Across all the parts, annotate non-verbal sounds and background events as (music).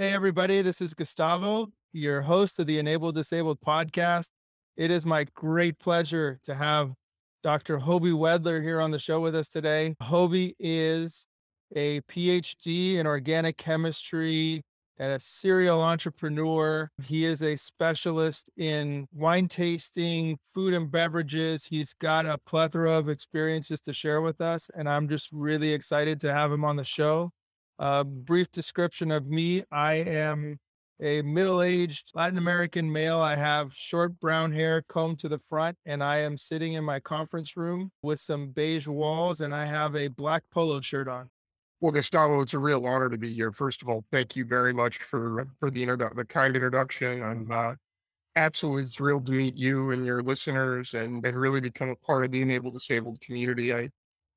Hey, everybody, this is Gustavo, your host of the Enabled Disabled podcast. It is my great pleasure to have Dr. Hoby Wedler here on the show with us today. Hoby is a PhD in organic chemistry and a serial entrepreneur. He is a specialist in wine tasting, food and beverages. He's got a plethora of experiences to share with us, and I'm just really excited to have him on the show. A brief description of me I am a middle aged Latin American male. I have short brown hair combed to the front, and I am sitting in my conference room with some beige walls, and I have a black polo shirt on. Well, Gustavo, it's a real honor to be here. First of all, thank you very much for for the introdu- the kind introduction. I'm uh, absolutely thrilled to meet you and your listeners, and and really become a part of the enabled disabled community. I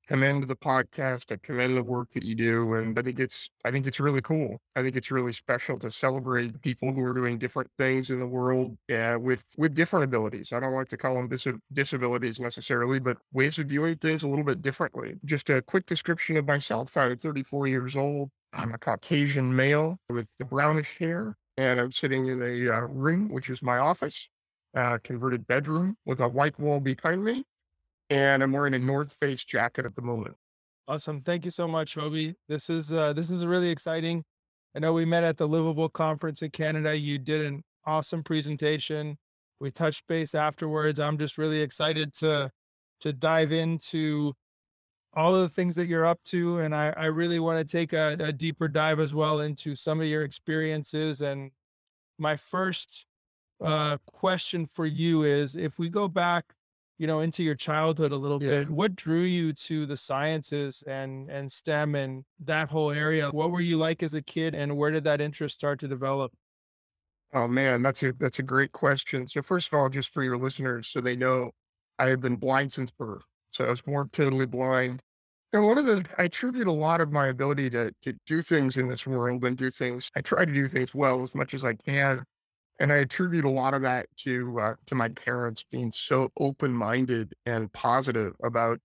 commend the podcast. I commend the work that you do, and I think it's I think it's really cool. I think it's really special to celebrate people who are doing different things in the world uh, with with different abilities. I don't like to call them dis- disabilities necessarily, but ways of viewing things a little bit differently. Just a quick description of myself: I'm 34 years old. I'm a Caucasian male with the brownish hair, and I'm sitting in a uh, room, which is my office, uh, converted bedroom with a white wall behind me and I'm wearing a North Face jacket at the moment. Awesome. Thank you so much, Hoby. This is uh this is really exciting. I know we met at the Livable conference in Canada. You did an awesome presentation. We touched base afterwards. I'm just really excited to to dive into all of the things that you're up to. And I, I really want to take a, a deeper dive as well into some of your experiences. And my first uh, question for you is if we go back you know, into your childhood a little Yeah. bit, what drew you to the sciences and and STEM and that whole area? What were you like as a kid, and where did that interest start to develop? Oh man, that's a that's a great question. So first of all, just for your listeners, so they know, I have been blind since birth. So I was born totally blind. And one of the I attribute a lot of my ability to to do things in this world and do things. I try to do things well as much as I can. And I attribute a lot of that to uh, to my parents being so open minded and positive about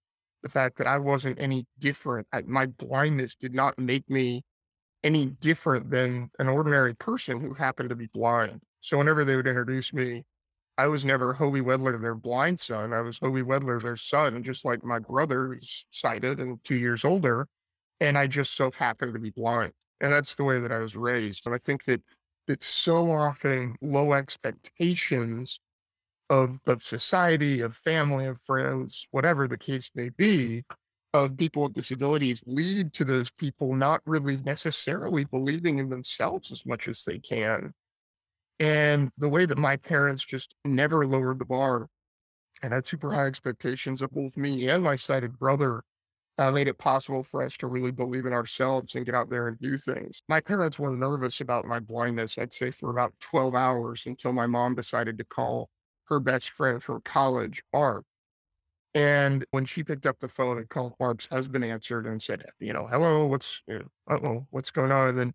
the fact that I wasn't any different. I, my blindness did not make me any different than an ordinary person who happened to be blind. So whenever they would introduce me, I was never Hoby Wedler, their blind son. I was Hoby Wedler, their son, just like my brother who's sighted and two years older. And I just so happened to be blind. And that's the way that I was raised. And I think that that so often low expectations of of society, of family, of friends, whatever the case may be, of people with disabilities lead to those people not really necessarily believing in themselves as much as they can. And the way that my parents just never lowered the bar and had super high expectations of both me and my sighted brother uh, made it possible for us to really believe in ourselves and get out there and do things. My parents were nervous about my blindness, I'd say, for about 12 hours until my mom decided to call her best friend from college, Barb. And when she picked up the phone and called, Barb's husband answered and said, you know, hello, what's, uh oh, what's going on? And then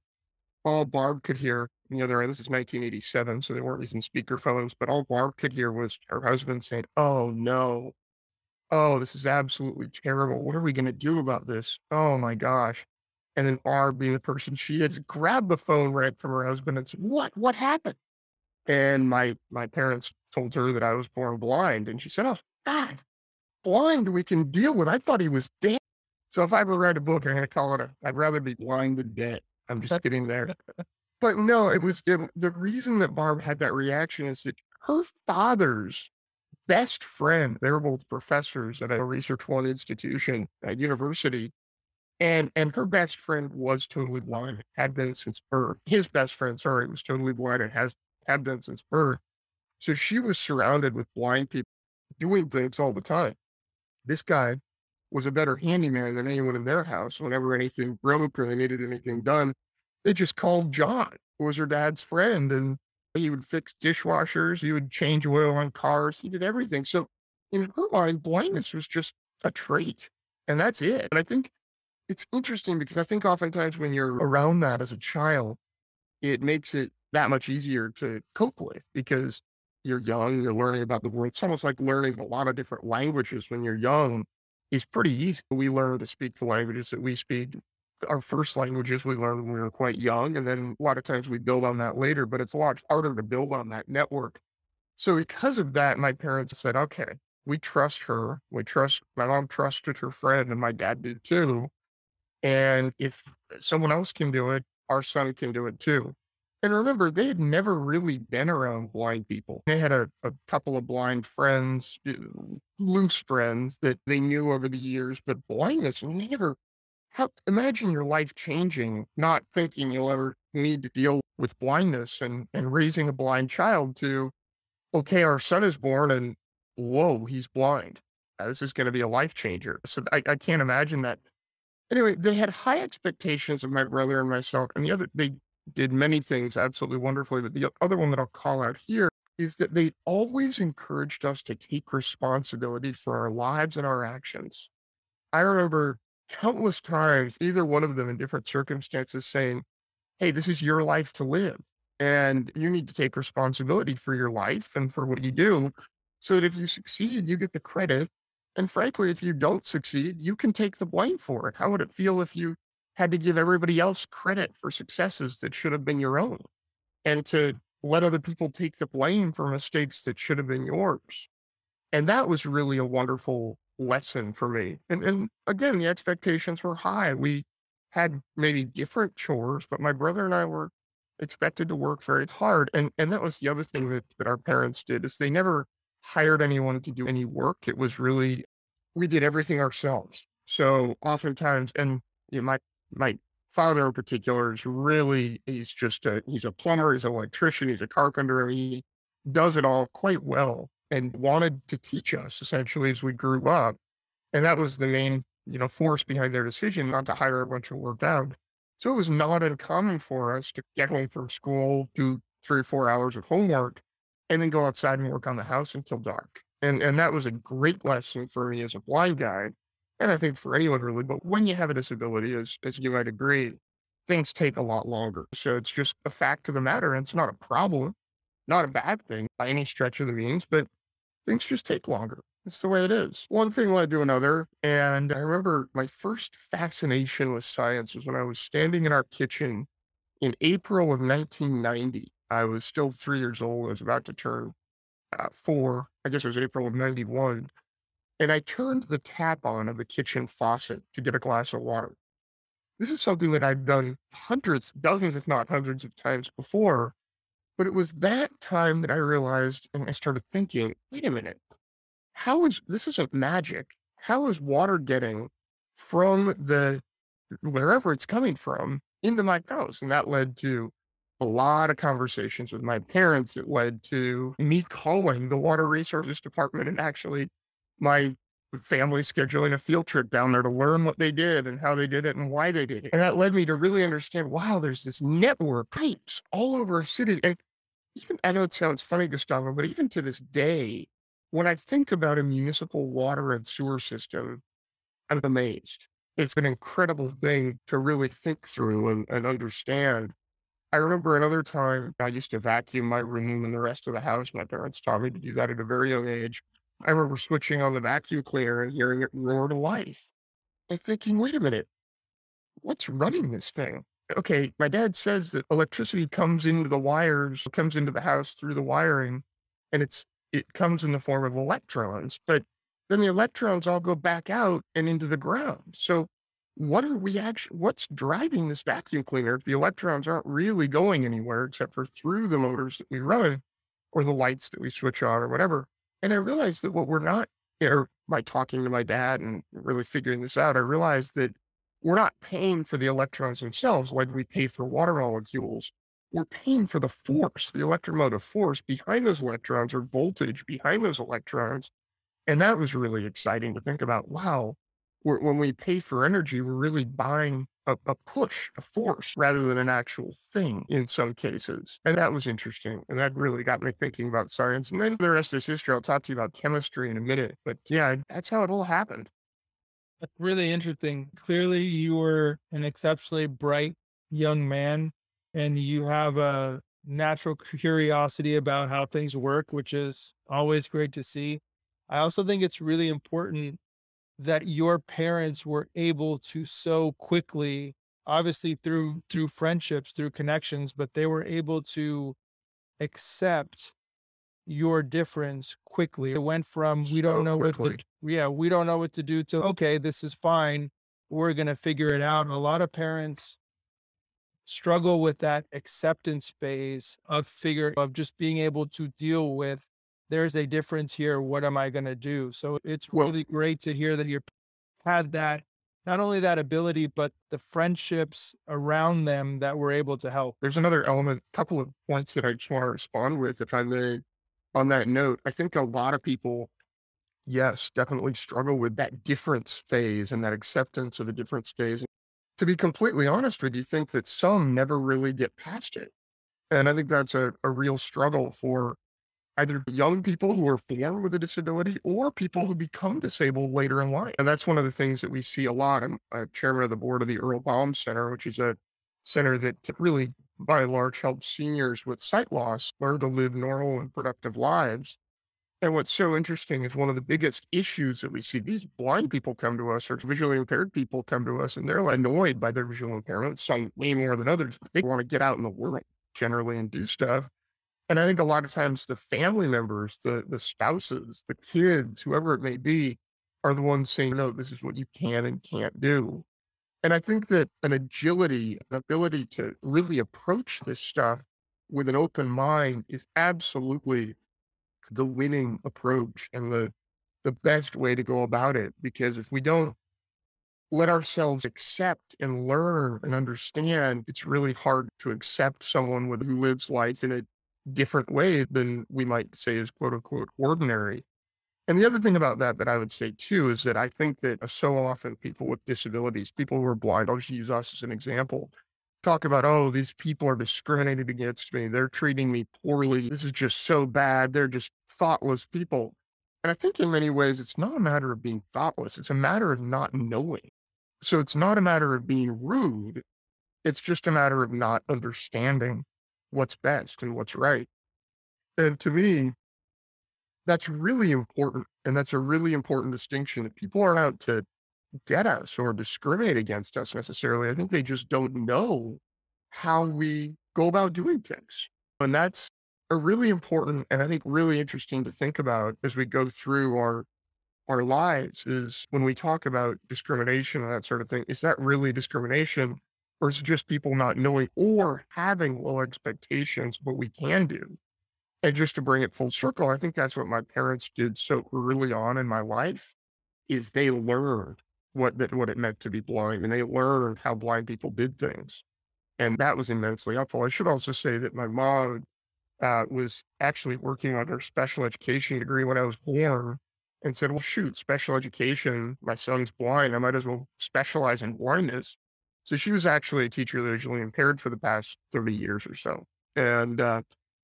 all Barb could hear, you know, there, this is 1987, so they weren't using speaker phones, but all Barb could hear was her husband saying, oh no, oh, this is absolutely terrible. What are we going to do about this? Oh my gosh. And then Barb, being the person she is, grabbed the phone right from her husband and said, What? What happened? And my my parents told her that I was born blind. And she said, Oh God, blind we can deal with. I thought he was dead. So if I ever write a book, I'm gonna call it a I'd rather be blind than dead. I'm just kidding there. But no, it was it, the reason that Barb had that reaction is that her father's best friend. They were both professors at a research one institution at university. And and her best friend was totally blind, had been since birth. His best friend, sorry, was totally blind and has had been since birth. So she was surrounded with blind people doing things all the time. This guy was a better handyman than anyone in their house. Whenever anything broke or they needed anything done, they just called John, who was her dad's friend, and he would fix dishwashers. He would change oil on cars. He did everything. So in her mind, blindness was just a trait, and that's it. And I think it's interesting because I think oftentimes when you're around that as a child, it makes it that much easier to cope with because you're young, you're learning about the world. It's almost like learning a lot of different languages when you're young is pretty easy. We learn to speak the languages that we speak our first languages we learned when we were quite young. And then a lot of times we build on that later, but it's a lot harder to build on that network. So because of that, my parents said, okay, we trust her. We trust my mom trusted her friend and my dad did too. And if someone else can do it, our son can do it too. And remember, they had never really been around blind people. They had a, a couple of blind friends, loose friends that they knew over the years, but blindness never. How, imagine your life changing, not thinking you'll ever need to deal with blindness and, and raising a blind child to, okay, our son is born and whoa, he's blind. This is going to be a life changer. So I, I can't imagine that. Anyway, they had high expectations of my brother and myself. And the other, they did many things absolutely wonderfully. But the other one that I'll call out here is that they always encouraged us to take responsibility for our lives and our actions. I remember countless times, either one of them in different circumstances saying, Hey, this is your life to live. And you need to take responsibility for your life and for what you do so that if you succeed, you get the credit. And frankly, if you don't succeed, you can take the blame for it. How would it feel if you had to give everybody else credit for successes that should have been your own and to let other people take the blame for mistakes that should have been yours. And that was really a wonderful lesson for me. And, and again, the expectations were high. We had maybe different chores, but my brother and I were expected to work very hard. And and that was the other thing that, that our parents did is they never hired anyone to do any work. It was really we did everything ourselves. So oftentimes, and you know, my my father in particular is really he's just a he's a plumber, he's an electrician, he's a carpenter. He does it all quite well and wanted to teach us essentially as we grew up. And that was the main, you know, force behind their decision not to hire a bunch of work out. So it was not uncommon for us to get home from school, do three or four hours of homework, and then go outside and work on the house until dark. And and that was a great lesson for me as a blind guy and I think for anyone really, but when you have a disability, as as you might agree, things take a lot longer. So it's just a fact of the matter. And it's not a problem, not a bad thing by any stretch of the means, but things just take longer. It's the way it is. One thing led to another. And I remember my first fascination with science was when I was standing in our kitchen in April of 1990. I was still three years old. I was about to turn uh, four. I guess it was April of 91 and I turned the tap on of the kitchen faucet to get a glass of water. This is something that I've done hundreds, dozens, if not hundreds of times before. But it was that time that I realized and I started thinking, wait a minute, how is this isn't magic? How is water getting from the wherever it's coming from into my house? And that led to a lot of conversations with my parents. It led to me calling the water resources department and actually my family scheduling a field trip down there to learn what they did and how they did it and why they did it. And that led me to really understand wow, there's this network pipes all over a city. And even, I know it sounds funny, Gustavo, but even to this day, when I think about a municipal water and sewer system, I'm amazed. It's an incredible thing to really think through and, and understand. I remember another time I used to vacuum my room and the rest of the house. My parents taught me to do that at a very young age. I remember switching on the vacuum cleaner and hearing it roar to life and thinking, wait a minute, what's running this thing? Okay, my dad says that electricity comes into the wires, comes into the house through the wiring, and it's it comes in the form of electrons, but then the electrons all go back out and into the ground. So what are we actually what's driving this vacuum cleaner if the electrons aren't really going anywhere except for through the motors that we run or the lights that we switch on or whatever? And I realized that what we're not, or by talking to my dad and really figuring this out, I realized that we're not paying for the electrons themselves like we pay for water molecules. We're paying for the force, the electromotive force behind those electrons or voltage behind those electrons. And that was really exciting to think about. Wow, when we pay for energy, we're really buying a, a, push, a force, rather than an actual thing in some cases. And that was interesting. And that really got me thinking about science. And then the rest is history. I'll talk to you about chemistry in a minute. But yeah, that's how it all happened. That's really interesting. Clearly, you were an exceptionally bright young man and you have a natural curiosity about how things work, which is always great to see. I also think it's really important that your parents were able to so quickly obviously through through friendships, through connections, but they were able to accept your difference quickly. It went from we don't So know what to yeah, we don't know what to do to okay, this is fine. We're gonna figure it out. A lot of parents struggle with that acceptance phase of figure of just being able to deal with there's a difference here. What am I gonna do? So it's Well, really great to hear that you had that not only that ability, but the friendships around them that were able to help. there's another element, couple of points that I just want to respond with, if I may. On that note, I think a lot of people, yes, definitely struggle with that difference phase and that acceptance of a difference phase. To be completely honest with you, think that some never really get past it. And I think that's a, a real struggle for either young people who are born with a disability or people who become disabled later in life. And that's one of the things that we see a lot. I'm a chairman of the board of the Earle Baum Center, which is a center that really, by and large, helps seniors with sight loss learn to live normal and productive lives. And what's so interesting is one of the biggest issues that we see these blind people come to us or visually impaired people come to us and they're annoyed by their visual impairment, some way more than others. They want to get out in the world generally and do stuff. And I think a lot of times the family members, the the spouses, the kids, whoever it may be, are the ones saying, no, this is what you can and can't do. And I think that an agility, an ability to really approach this stuff with an open mind is absolutely the winning approach and the the best way to go about it. Because if we don't let ourselves accept and learn and understand, it's really hard to accept someone with who lives life in a different way than we might say is quote unquote ordinary. And the other thing about that that I would say too is that I think that uh, so often people with disabilities, people who are blind, I'll just use us as an example, talk about, oh, these people are discriminated against me. They're treating me poorly. This is just so bad. They're just thoughtless people. And I think in many ways, it's not a matter of being thoughtless. It's a matter of not knowing. So it's not a matter of being rude. It's just a matter of not understanding what's best and what's right. And to me, that's really important. And that's a really important distinction that people aren't out to get us or discriminate against us necessarily. I think they just don't know how we go about doing things. And that's a really important and I think really interesting to think about as we go through our our lives is when we talk about discrimination and that sort of thing, is that really discrimination? Or is it just people not knowing or having low expectations what we can do? And just to bring it full circle, I think that's what my parents did so early on in my life is they learned what that what it meant to be blind and they learned how blind people did things. And that was immensely helpful. I should also say that my mom uh, was actually working on her special education degree when I was born and said, well, shoot, special education, my son's blind. I might as well specialize in blindness. So she was actually a teacher that visually impaired for the past 30 years or so. And uh,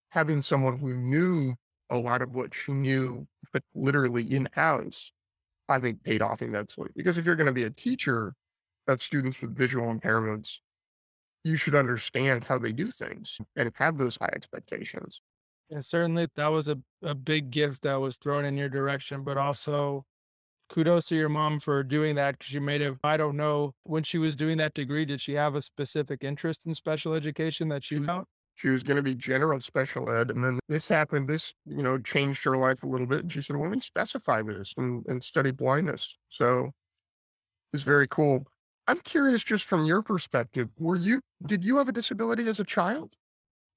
having someone who knew a lot of what she knew, but literally in house, I think paid off immensely. Because if you're going to be a teacher of students with visual impairments, you should understand how they do things and have those high expectations. And certainly that was a, a big gift that was thrown in your direction, but also kudos to your mom for doing that because you made it. I don't know when she was doing that degree, did she have a specific interest in special education that she was out? She was going to be general special ed. And then this happened. This, you know, changed her life a little bit. And she said, well, let me specify this and, and study blindness. So it's very cool. I'm curious, just from your perspective, were you, did you have a disability as a child?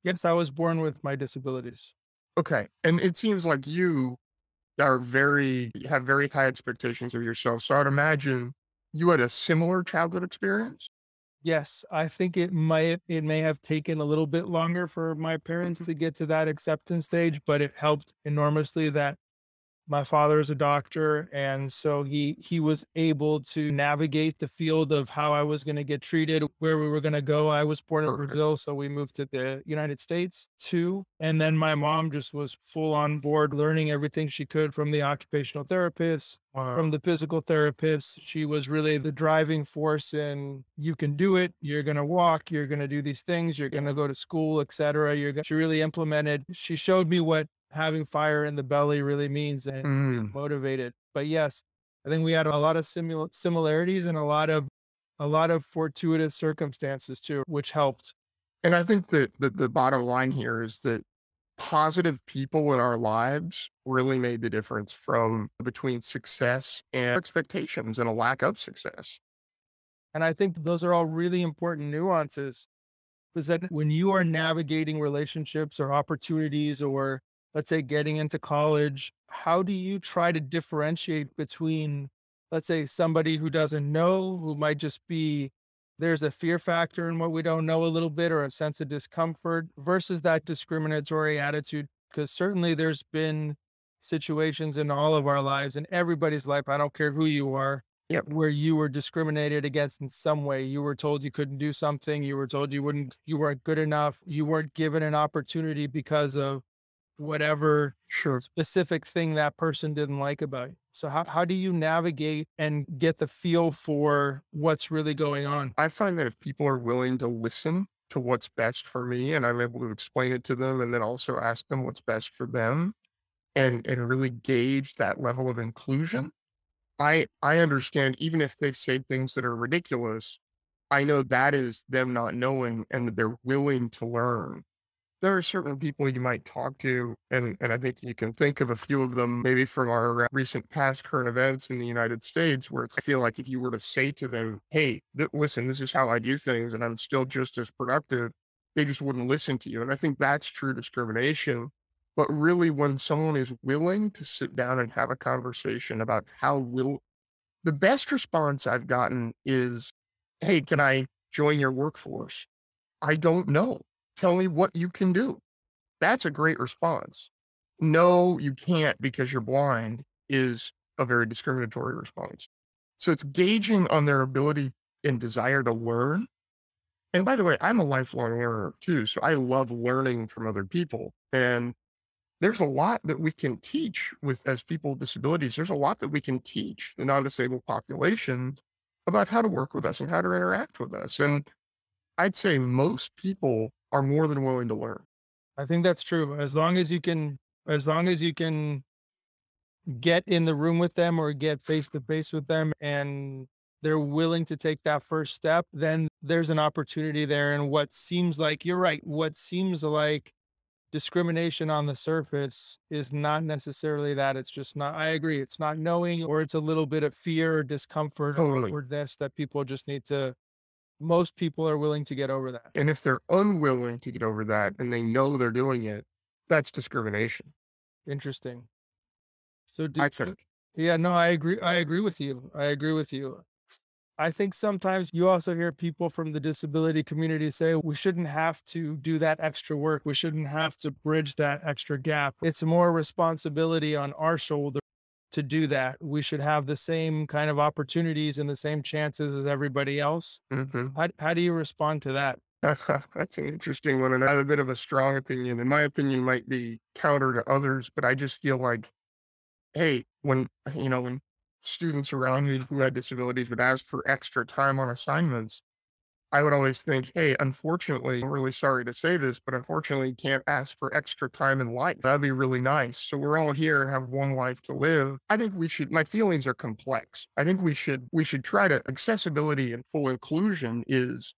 Yes, I was born with my disabilities. Okay. And it seems like you are very, have very high expectations of yourself. So I'd imagine you had a similar childhood experience. Yes, I think it might it may have taken a little bit longer for my parents mm-hmm. to get to that acceptance stage, but it helped enormously that my father is a doctor and so he he was able to navigate the field of how I was going to get treated, where we were going to go. I was born in Brazil, so we moved to the United States too. And then my mom just was full on board learning everything she could from the occupational therapist, Wow. from the physical therapist. She was really the driving force in you can do it. You're going to walk. You're going to do these things. You're going to go to school, etc. You're go- she really implemented. She showed me what having fire in the belly really means and Mm, motivated. But yes, I think we had a lot of simul- similarities and a lot of a lot of fortuitous circumstances too, which helped. And I think that, that the bottom line here is that positive people in our lives really made the difference from between success and expectations and a lack of success. And I think those are all really important nuances. Is that when you are navigating relationships or opportunities, or let's say getting into college, how do you try to differentiate between, let's say, somebody who doesn't know, who might just be there's a fear factor in what we don't know a little bit or a sense of discomfort versus that discriminatory attitude? Because certainly there's been situations in all of our lives, in everybody's life, I don't care who you are, Yep. where you were discriminated against in some way. You were told you couldn't do something, you were told you wouldn't you weren't good enough, you weren't given an opportunity because of whatever Sure. specific thing that person didn't like about you. So how how do you navigate and get the feel for what's really going on? I find that if people are willing to listen to what's best for me and I'm able to explain it to them and then also ask them what's best for them and and really gauge that level of inclusion, I I understand even if they say things that are ridiculous, I know that is them not knowing and that they're willing to learn. There are certain people you might talk to, and, and I think you can think of a few of them, maybe from our recent past current events in the United States, where it's, I feel like if you were to say to them, hey, th- listen, this is how I do things, and I'm still just as productive, they just wouldn't listen to you. And I think that's true discrimination. But really, when someone is willing to sit down and have a conversation about how will, the best response I've gotten is, hey, can I join your workforce? I don't know. Tell me what you can do. That's a great response. No, you can't because you're blind is a very discriminatory response. So it's gauging on their ability and desire to learn. And by the way, I'm a lifelong learner too. So I love learning from other people. And there's a lot that we can teach with as people with disabilities. There's a lot that we can teach the non-disabled population about how to work with us and how to interact with us. And I'd say most people are more than willing to learn. I think that's true. As long as you can as long as you can get in the room with them or get face to face with them and they're willing to take that first step, then there's an opportunity there. And what seems like you're right, what seems like discrimination on the surface is not necessarily that. It's just not, I agree. It's not knowing, or it's a little bit of fear or discomfort or Totally. awkwardness that people just need to, most people are willing to get over that. And if they're unwilling to get over that and they know they're doing it, that's discrimination. Interesting. So I you, think. yeah, no, I agree. I agree with you. I agree with you. I think sometimes you also hear people from the disability community say we shouldn't have to do that extra work. We shouldn't have to bridge that extra gap. It's more responsibility on our shoulder to do that. We should have the same kind of opportunities and the same chances as everybody else. hmm How, how do you respond to that? (laughs) That's an interesting one. And I have a bit of a strong opinion. And my opinion might be counter to others, but I just feel like, hey, when, you know, when students around me who had disabilities would ask for extra time on assignments, I would always think, hey, unfortunately, I'm really sorry to say this, but unfortunately, can't ask for extra time in life. That'd be really nice. So we're all here, have one life to live. I think we should, my feelings are complex. I think we should, we should try to, accessibility and full inclusion is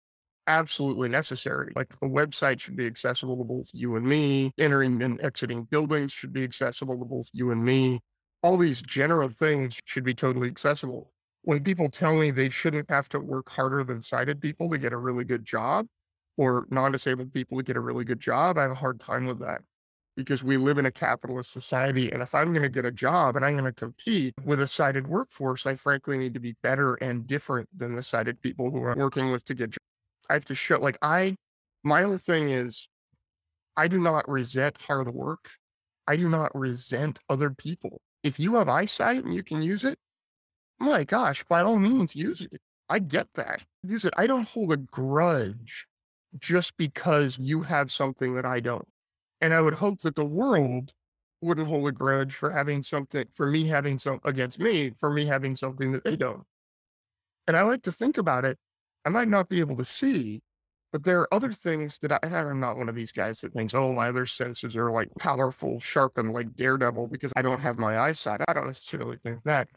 absolutely necessary. Like a website should be accessible to both you and me. Entering and exiting buildings should be accessible to both you and me. All these general things should be totally accessible when people tell me they shouldn't have to work harder than sighted people to get a really good job or non-disabled people to get a really good job, I have a hard time with that because we live in a capitalist society. And if I'm going to get a job and I'm going to compete with a sighted workforce, I frankly need to be better and different than the sighted people who I'm working with to get jobs. I have to show, like, I, my whole thing is I do not resent hard work. I do not resent other people. If you have eyesight and you can use it, oh my gosh, by all means, use it. I get that. Use it. I don't hold a grudge just because you have something that I don't. And I would hope that the world wouldn't hold a grudge for having something, for me having some against me, for me having something that they don't. And I like to think about it. I might not be able to see, but there are other things that I, I'm not one of these guys that thinks, oh, my other senses are like powerful, sharp, and like daredevil because I don't have my eyesight. I don't necessarily think that.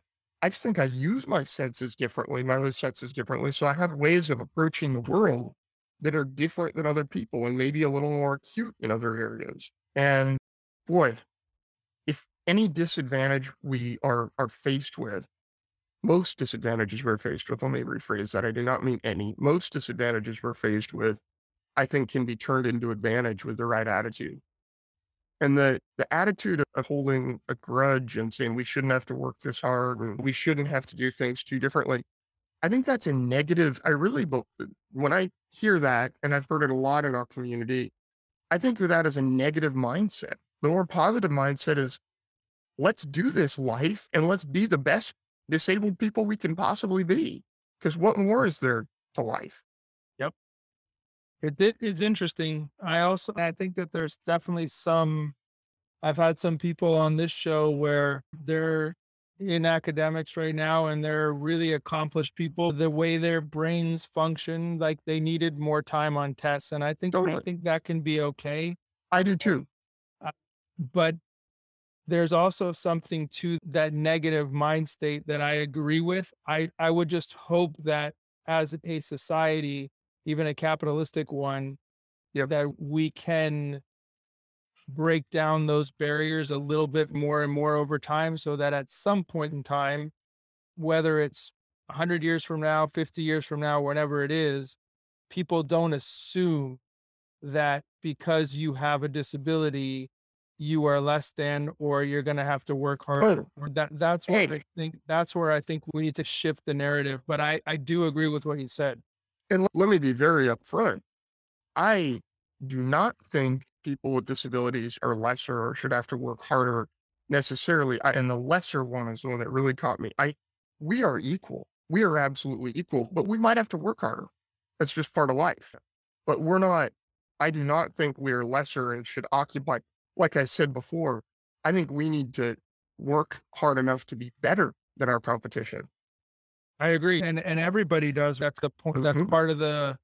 I just think I use my senses differently, my other senses differently. So I have ways of approaching the world that are different than other people and maybe a little more acute in other areas. And boy, if any disadvantage we are are faced with, most disadvantages we're faced with, let me rephrase that. I do not mean any. Most disadvantages we're faced with, I think can be turned into advantage with the right attitude. And the the attitude of holding a grudge and saying we shouldn't have to work this hard and we shouldn't have to do things too differently. I think that's a negative. I really, when I hear that, and I've heard it a lot in our community, I think of that as a negative mindset. The more positive mindset is let's do this life and let's be the best disabled people we can possibly be. Because what more mm. is there to life? It, it is interesting. I also I think that there's definitely some I've had some people on this show where they're in academics right now and they're really accomplished people. The way their brains function, like they needed more time on tests. And I think Totally. I think that can be okay. I do too. Uh, but there's also something to that negative mind state that I agree with. I, I would just hope that as a society, even a capitalistic one, Yep. that we can break down those barriers a little bit more and more over time so that at some point in time, whether it's 100 years from now, 50 years from now, whenever it is, people don't assume that because you have a disability, you are less than or you're going to have to work hard. But Or that that's what I think that's where I think we need to shift the narrative. But I I do agree with what you said. And let me be very upfront. I do not think people with disabilities are lesser or should have to work harder necessarily. I, and the lesser one is the one that really caught me. I we are equal. We are absolutely equal, but we might have to work harder. That's just part of life. But we're not. I do not think we are lesser and should occupy. Like I said before, I think we need to work hard enough to be better than our competition. I agree. And and everybody does. That's the point. That's Mhm. part of the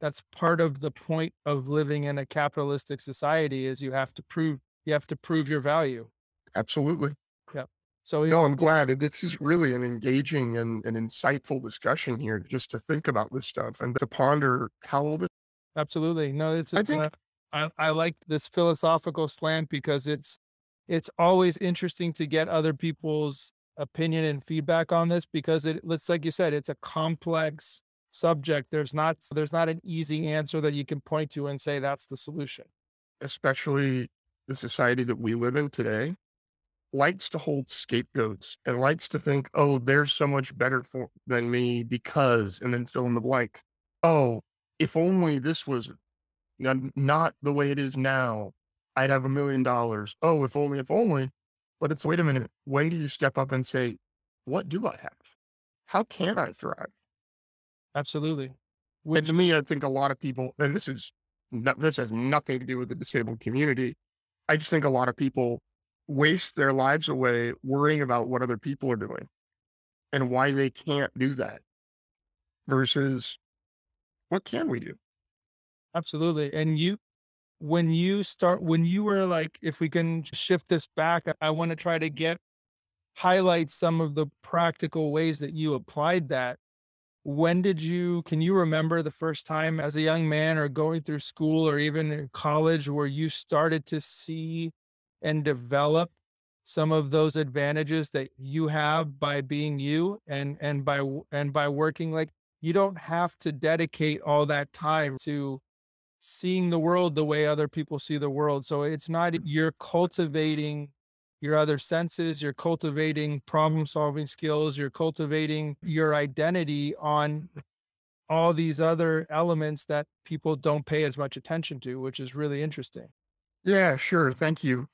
that's part of the point of living in a capitalistic society is you have to prove you have to prove your value. Absolutely. Yep. So No, I'm glad. This is really an engaging and an insightful discussion here just to think about this stuff and to ponder how all this. absolutely. No, it's, I think uh, I, I like this philosophical slant because it's it's always interesting to get other people's opinion and feedback on this because it looks like you said, it's a complex subject. There's not there's not an easy answer that you can point to and say that's the solution. especially the society that we live in today, likes to hold scapegoats and likes to think, oh, they're so much better for than me because, and then fill in the blank. Oh, if only this was not the way it is now, I'd have a million dollars. Oh, if only, if only. But it's wait a minute. When do you step up and say, what do I have? How can I thrive? Absolutely. And to me, I think a lot of people, and this is no, this has nothing to do with the disabled community. I just think a lot of people waste their lives away worrying about what other people are doing and why they can't do that versus what can we do? Absolutely. And you, when you start, when you were like, if we can shift this back, I- want to try to get, highlight some of the practical ways that you applied that. When did you, can you remember the first time as a young man or going through school or even in college where you started to see and develop some of those advantages that you have by being you and and by and by working like you don't have to dedicate all that time to seeing the world the way other people see the world. So it's not mm. you're cultivating your other senses, you're cultivating problem solving skills, you're cultivating your identity on all these other elements that people don't pay as much attention to, which is really interesting. Yeah, sure. Thank you.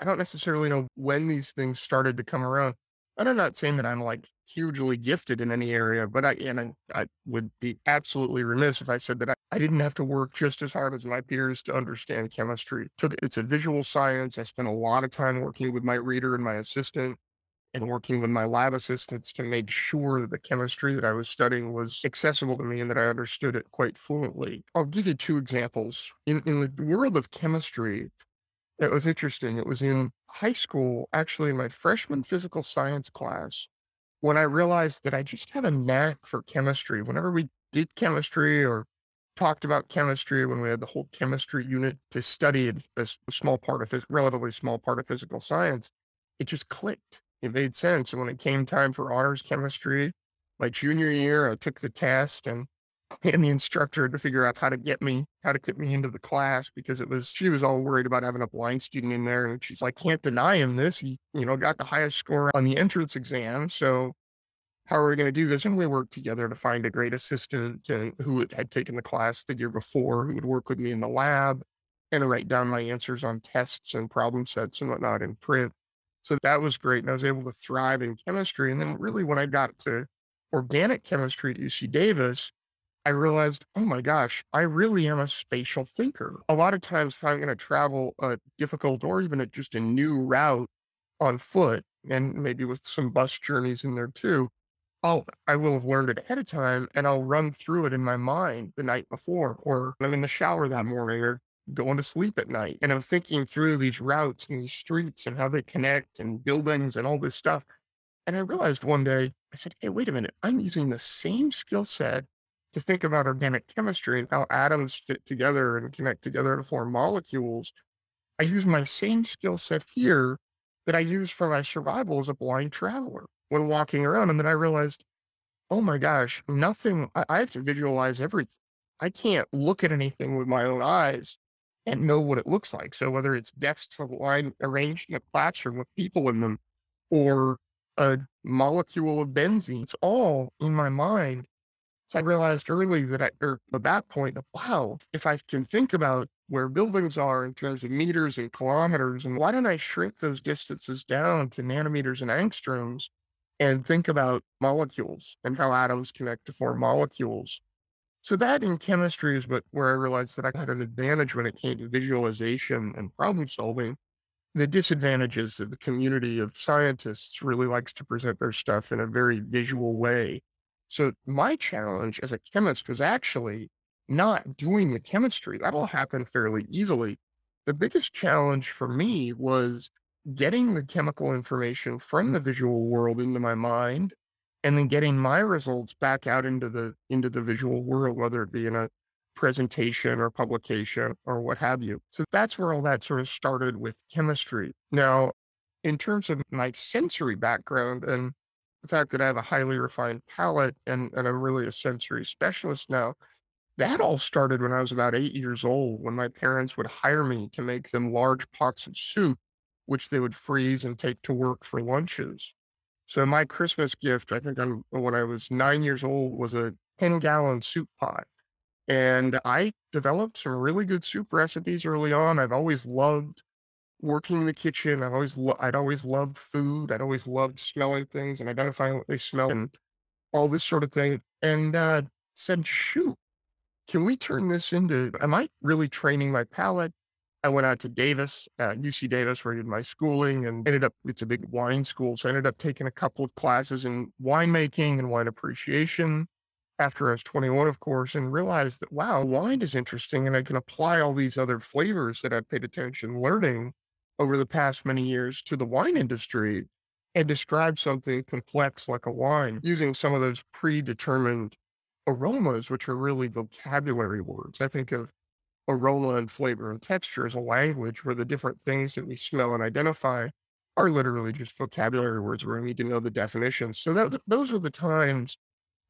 I don't necessarily know when these things started to come around. And I'm not saying that I'm like hugely gifted in any area, but I and I, I would be absolutely remiss if I said that I, I didn't have to work just as hard as my peers to understand chemistry. Took it's a visual science. I spent a lot of time working with my reader and my assistant and working with my lab assistants to make sure that the chemistry that I was studying was accessible to me and that I understood it quite fluently. I'll give you two examples. In in the world of chemistry, it was interesting. It was in high school, actually, in my freshman physical science class. when I realized that I just had a knack for chemistry. Whenever we did chemistry or talked about chemistry, when we had the whole chemistry unit to study a, small part of this relatively small part of physical science, it just clicked. It made sense. And when it came time for honors chemistry, my junior year, I took the test and and the instructor to figure out how to get me, how to get me into the class because it was, she was all worried about having a blind student in there. And she's like, can't deny him this. He, you know, got the highest score on the entrance exam. So how are we going to do this? And we worked together to find a great assistant and who had taken the class the year before, who would work with me in the lab and write down my answers on tests and problem sets and whatnot in print. So that was great. And I was able to thrive in chemistry. And then really when I got to organic chemistry at UC Davis, I realized, oh my gosh, I really am a spatial thinker. A lot of times, if I'm going to travel a difficult or even a, just a new route on foot, and maybe with some bus journeys in there too, I'll I will have learned it ahead of time, and I'll run through it in my mind the night before, or I'm in the shower that morning, or going to sleep at night, and I'm thinking through these routes and these streets and how they connect and buildings and all this stuff. And I realized one day, I said, "Hey, wait a minute! I'm using the same skill set." To think about organic chemistry and how atoms fit together and connect together to form molecules, I use my same skill set here that I use for my survival as a blind traveler when walking around. And then I realized, oh my gosh, nothing, I, I have to visualize everything. I can't look at anything with my own eyes and know what it looks like. So whether it's desks of line arranged in a classroom with people in them or a molecule of benzene, it's all in my mind so I realized early that or at that point, wow, if I can think about where buildings are in terms of meters and kilometers, and why don't I shrink those distances down to nanometers and angstroms and think about molecules and how atoms connect to form molecules? So that in chemistry is what, where I realized that I had an advantage when it came to visualization and problem solving. The disadvantage is that the community of scientists really likes to present their stuff in a very visual way so my challenge as a chemist was actually not doing the chemistry. That'll happen fairly easily. The biggest challenge for me was getting the chemical information from the visual world into my mind and then getting my results back out into the into the visual world whether it be in a presentation or publication or what have you so that's where all that sort of started with chemistry now in terms of my sensory background and the fact that I have a highly refined palate and, and I'm really a sensory specialist now, that all started when I was about eight years old, when my parents would hire me to make them large pots of soup, which they would freeze and take to work for lunches. So my Christmas gift, I think I'm, when I was nine years old, was a 10 gallon soup pot. And I developed some really good soup recipes early on. I've always loved working in the kitchen. I've always, lo- I'd always loved food. I'd always loved smelling things and identifying what they smell and all this sort of thing. And uh, said, shoot, can we turn this into, am I really training my palate? I went out to Davis, uh, UC Davis, where I did my schooling and ended up, it's a big wine school. So I ended up taking a couple of classes in winemaking and wine appreciation after I was 21, of course, and realized that, wow, wine is interesting and I can apply all these other flavors that I've paid attention learning over the past many years to the wine industry and describe something complex like a wine using some of those predetermined aromas, which are really vocabulary words. I think of aroma and flavor and texture as a language where the different things that we smell and identify are literally just vocabulary words where we need to know the definitions. So that, those were the times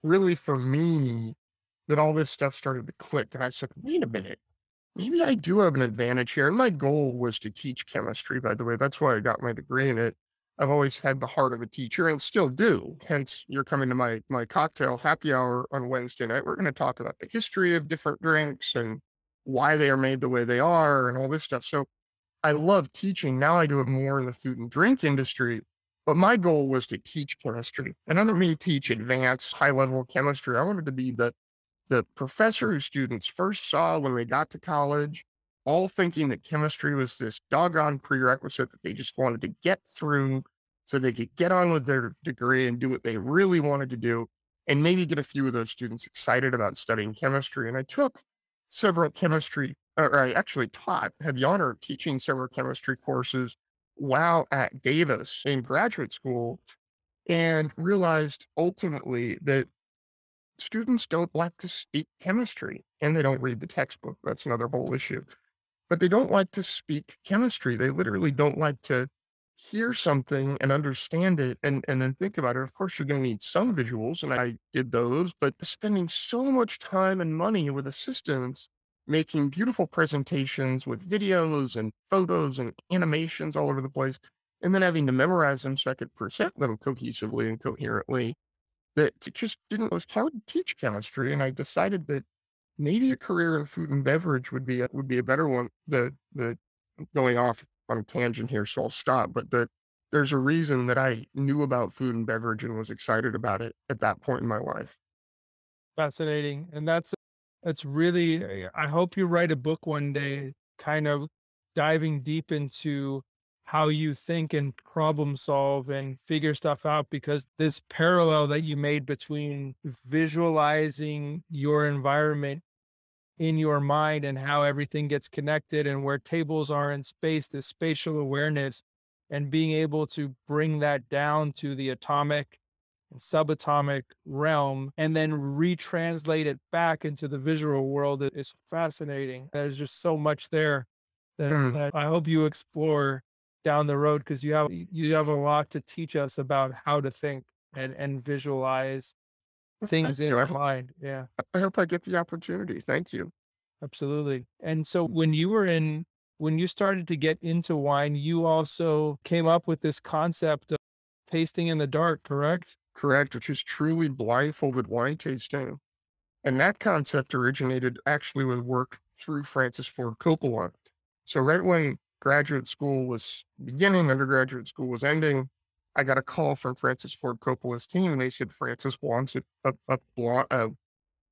really for me that all this stuff started to click. And I said, wait a minute, maybe I do have an advantage here. And my goal was to teach chemistry, by the way. That's why I got my degree in it. I've always had the heart of a teacher and still do. Hence, you're coming to my my cocktail happy hour on Wednesday night. We're going to talk about the history of different drinks and why they are made the way they are and all this stuff. So I love teaching. Now I do it more in the food and drink industry. But my goal was to teach chemistry. And I don't mean teach advanced high level chemistry. I wanted to be the the professor who students first saw when they got to college, all thinking that chemistry was this doggone prerequisite that they just wanted to get through so they could get on with their degree and do what they really wanted to do, and maybe get a few of those students excited about studying chemistry. And I took several chemistry, or I actually taught, had the honor of teaching several chemistry courses while at Davis in graduate school. and realized ultimately that students don't like to speak chemistry and they don't read the textbook. That's another whole issue. But they don't like to speak chemistry. They literally don't like to hear something and understand it and, and then think about it. Of course, you're going to need some visuals, and I did those, but spending so much time and money with assistants making beautiful presentations with videos and photos and animations all over the place, and then having to memorize them so I could present them cohesively and coherently. That it just didn't, was hard to teach chemistry. And I decided that maybe a career in food and beverage would be a, would be a better one. The, the going off on a tangent here, so I'll stop. But the, there's a reason that I knew about food and beverage and was excited about it at that point in my life. Fascinating. And that's that's really I hope you write a book one day kind of diving deep into how you think and problem solve and figure stuff out because this parallel that you made between visualizing your environment in your mind and how everything gets connected and where tables are in space, this spatial awareness, and being able to bring that down to the atomic and subatomic realm and then retranslate it back into the visual world is fascinating. There's just so much there that, mm. that I hope you explore down the road because you have you have a lot to teach us about how to think and and visualize things in our mind. Yeah. I hope I get the opportunity. Thank you. Absolutely. And so when you were in when you started to get into wine, you also came up with this concept of tasting in the dark, correct? Correct, which is truly blindfolded wine tasting. And that concept originated actually with work through Francis Ford Coppola. So right when graduate school was beginning, undergraduate school was ending, I got a call from Francis Ford Coppola's team, and they said Francis wants a, a, a, a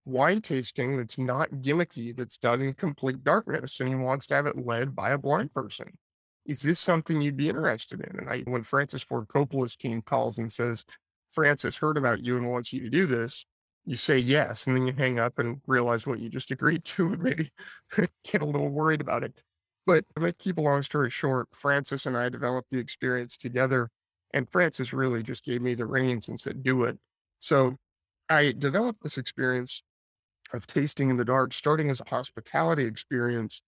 wine tasting that's not gimmicky, that's done in complete darkness, and he wants to have it led by a blind person. Is this something you'd be interested in? And I, when Francis Ford Coppola's team calls and says, Francis heard about you and wants you to do this, you say yes, and then you hang up and realize what you just agreed to and maybe (laughs) get a little worried about it. But to keep a long story short, Francis and I developed the experience together, and Francis really just gave me the reins and said, do it. So I developed this experience of tasting in the dark, starting as a hospitality experience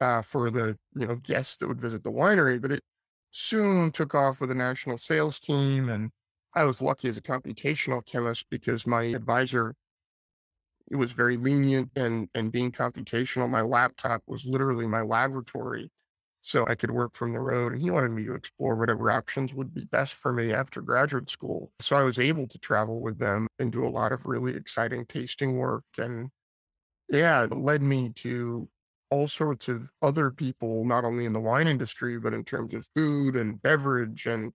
uh, for the you know guests that would visit the winery, but it soon took off with a national sales team and I was lucky as a computational chemist because my advisor it was very lenient and and being computational, my laptop was literally my laboratory. So I could work from the road and he wanted me to explore whatever options would be best for me after graduate school. So I was able to travel with them and do a lot of really exciting tasting work. And yeah, it led me to all sorts of other people, not only in the wine industry, but in terms of food and beverage and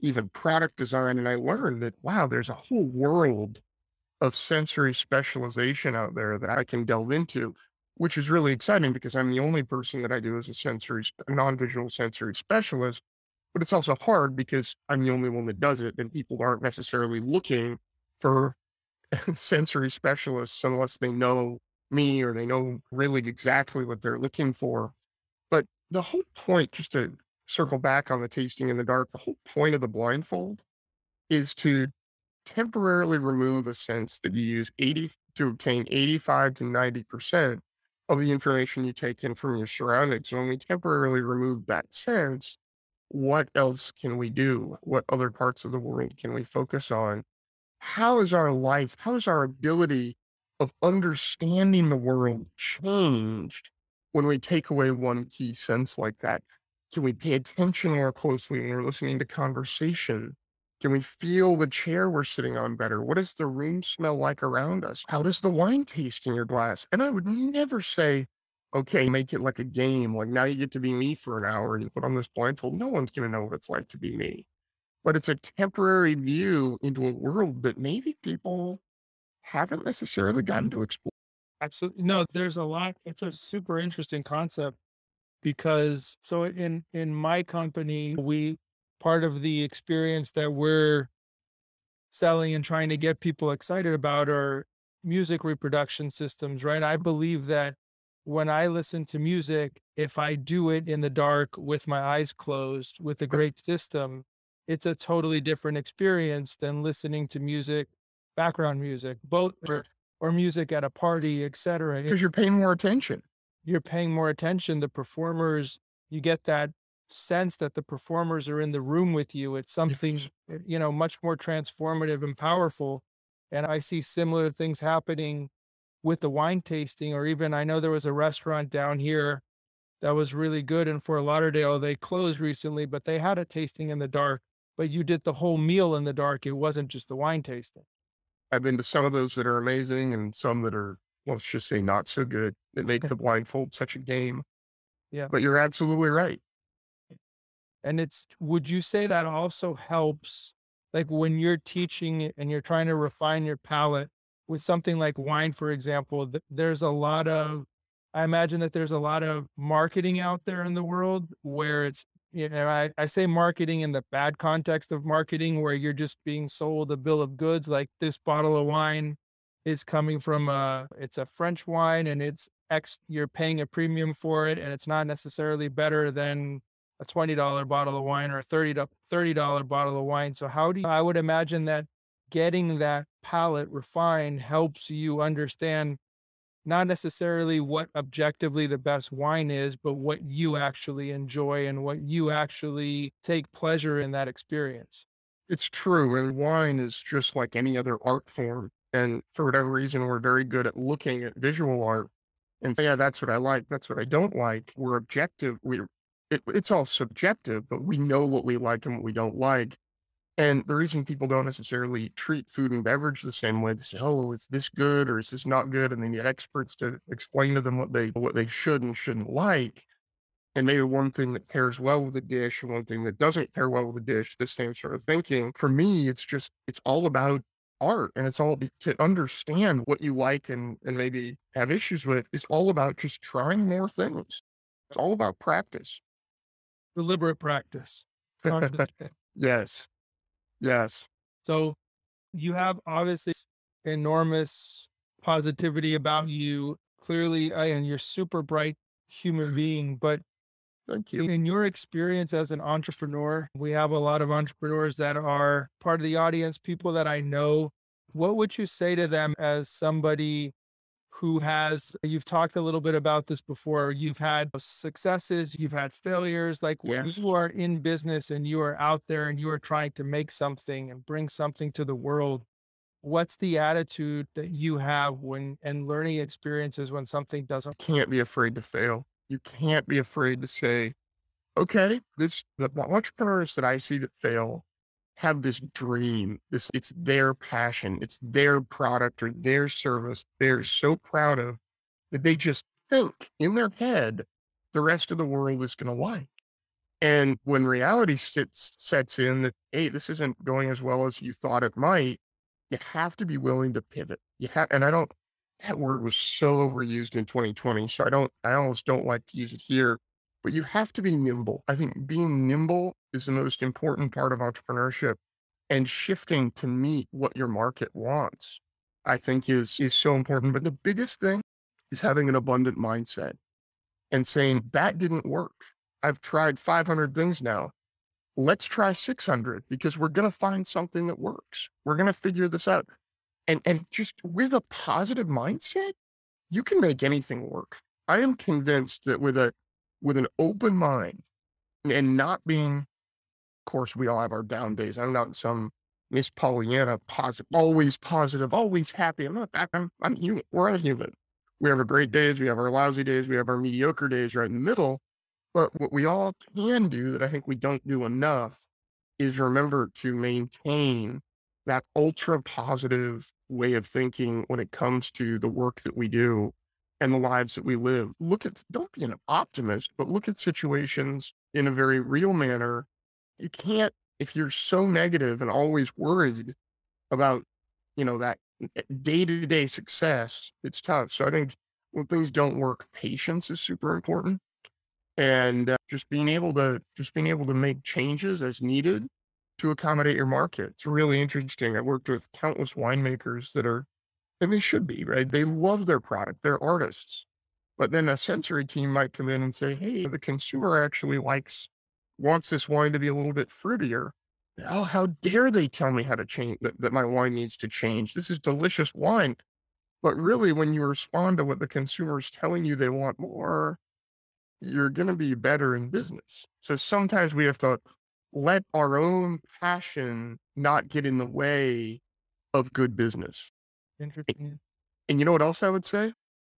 even product design. And I learned that, wow, there's a whole world of sensory specialization out there that I can delve into, which is really exciting because I'm the only person that I do as a sensory, non-visual sensory specialist. But it's also hard because I'm the only one that does it, and people aren't necessarily looking for (laughs) sensory specialists unless they know me or they know really exactly what they're looking for. But the whole point, just to circle back on the tasting in the dark, the whole point of the blindfold is to temporarily remove a sense that you use 80 to obtain 85 to 90% of the information you take in from your surroundings. When we temporarily remove that sense, what else can we do? What other parts of the world can we focus on? How is our life, how is our ability of understanding the world changed when we take away one key sense like that? Can we pay attention more closely when we're listening to conversation? Can we feel the chair we're sitting on better? What does the room smell like around us? How does the wine taste in your glass? And I would never say, okay, make it like a game. Like now you get to be me for an hour and you put on this blindfold. No one's going to know what it's like to be me. But it's a temporary view into a world that maybe people haven't necessarily gotten to explore. Absolutely. No, there's a lot. It's a super interesting concept because so in in my company we part of the experience that we're selling and trying to get people excited about are music reproduction systems right i believe that when i listen to music if i do it in the dark with my eyes closed with a great system it's a totally different experience than listening to music, background music, both or, or music at a party, etc. Because you're paying more attention. You're paying more attention. The performers, you get that sense that the performers are in the room with you. It's something, eh, you know, much more transformative and powerful. And I see similar things happening with the wine tasting, or even I know there was a restaurant down here that was really good in Fort Lauderdale. They closed recently, but they had a tasting in the dark. But you did the whole meal in the dark. It wasn't just the wine tasting. I've been to some of those that are amazing and some that are, let's just say, not so good that make (laughs) the blindfold such a game. Yeah. But you're absolutely right. And it's, would you say that also helps, like when you're teaching and you're trying to refine your palate with something like wine, for example, th- there's a lot of, I imagine that there's a lot of marketing out there in the world where it's, you know, I, I say marketing in the bad context of marketing where you're just being sold a bill of goods, like this bottle of wine is coming from a, it's a French wine and it's X, you're paying a premium for it and it's not necessarily better than a $20 bottle of wine or a $30, $30 bottle of wine. So how do you, I would imagine that getting that palate refined helps you understand not necessarily what objectively the best wine is, but what you actually enjoy and what you actually take pleasure in that experience. It's true. And wine is just like any other art form. And for whatever reason, we're very good at looking at visual art and say, yeah, that's what I like. That's what I don't like. We're objective. We're it, it's all subjective, but we know what we like and what we don't like. And the reason people don't necessarily treat food and beverage the same way, they say, "Oh, is this good or is this not good?" And then get experts to explain to them what they what they should and shouldn't like. And maybe one thing that pairs well with a dish and one thing that doesn't pair well with a dish, the same sort of thinking. For me, it's just it's all about art and it's all to understand what you like and and maybe have issues with. It's all about just trying more things. It's all about practice deliberate practice. (laughs) yes. Yes. So you have obviously enormous positivity about you, clearly, and you're super bright human being. But thank you. In your experience as an entrepreneur, we have a lot of entrepreneurs that are part of the audience, people that I know. What would you say to them as somebody who has you've talked a little bit about this before you've had successes you've had failures like when you are in business and you are out there and you are trying to make something and bring something to the world what's the attitude that you have when and learning experiences when something doesn't can't be afraid to fail. You can't be afraid to say okay this the entrepreneurs that i see that fail have this dream. This it's their passion. It's their product or their service. They're so proud of that they just think in their head the rest of the world is going to like. And when reality sits sets in that hey, this isn't going as well as you thought it might, you have to be willing to pivot. You have, and I don't. That word was so overused in 2020, so I don't. I almost don't like to use it here but you have to be nimble. I think being nimble is the most important part of entrepreneurship and shifting to meet what your market wants, I think is, is so important. But the biggest thing is having an abundant mindset and saying that didn't work. I've tried 500 things now. Let's try 600 because we're going to find something that works. We're going to figure this out. And, and just with a positive mindset, you can make anything work. I am convinced that with a with an open mind and not being, of course, we all have our down days. I'm not some Miss Pollyanna positive, always positive, always happy. I'm not that. I'm, I'm human. We're all human. We have our great days. We have our lousy days. We have our mediocre days right in the middle. But what we all can do that I think we don't do enough is remember to maintain that ultra positive way of thinking when it comes to the work that we do and the lives that we live. Look at, don't be an optimist, but look at situations in a very real manner. You can't, if you're so negative and always worried about, you know, that day to day success, it's tough. So I think when things don't work, patience is super important. And uh, just being able to, just being able to make changes as needed to accommodate your market. It's really interesting. I worked with countless winemakers that are and they should be, right? They love their product, they're artists. But then a sensory team might come in and say, hey, the consumer actually likes, wants this wine to be a little bit fruitier. oh, how dare they tell me how to change that, that my wine needs to change? This is delicious wine. But really, when you respond to what the consumer is telling you they want more, you're going to be better in business. So sometimes we have to let our own passion not get in the way of good business. Interesting. And you know what else I would say?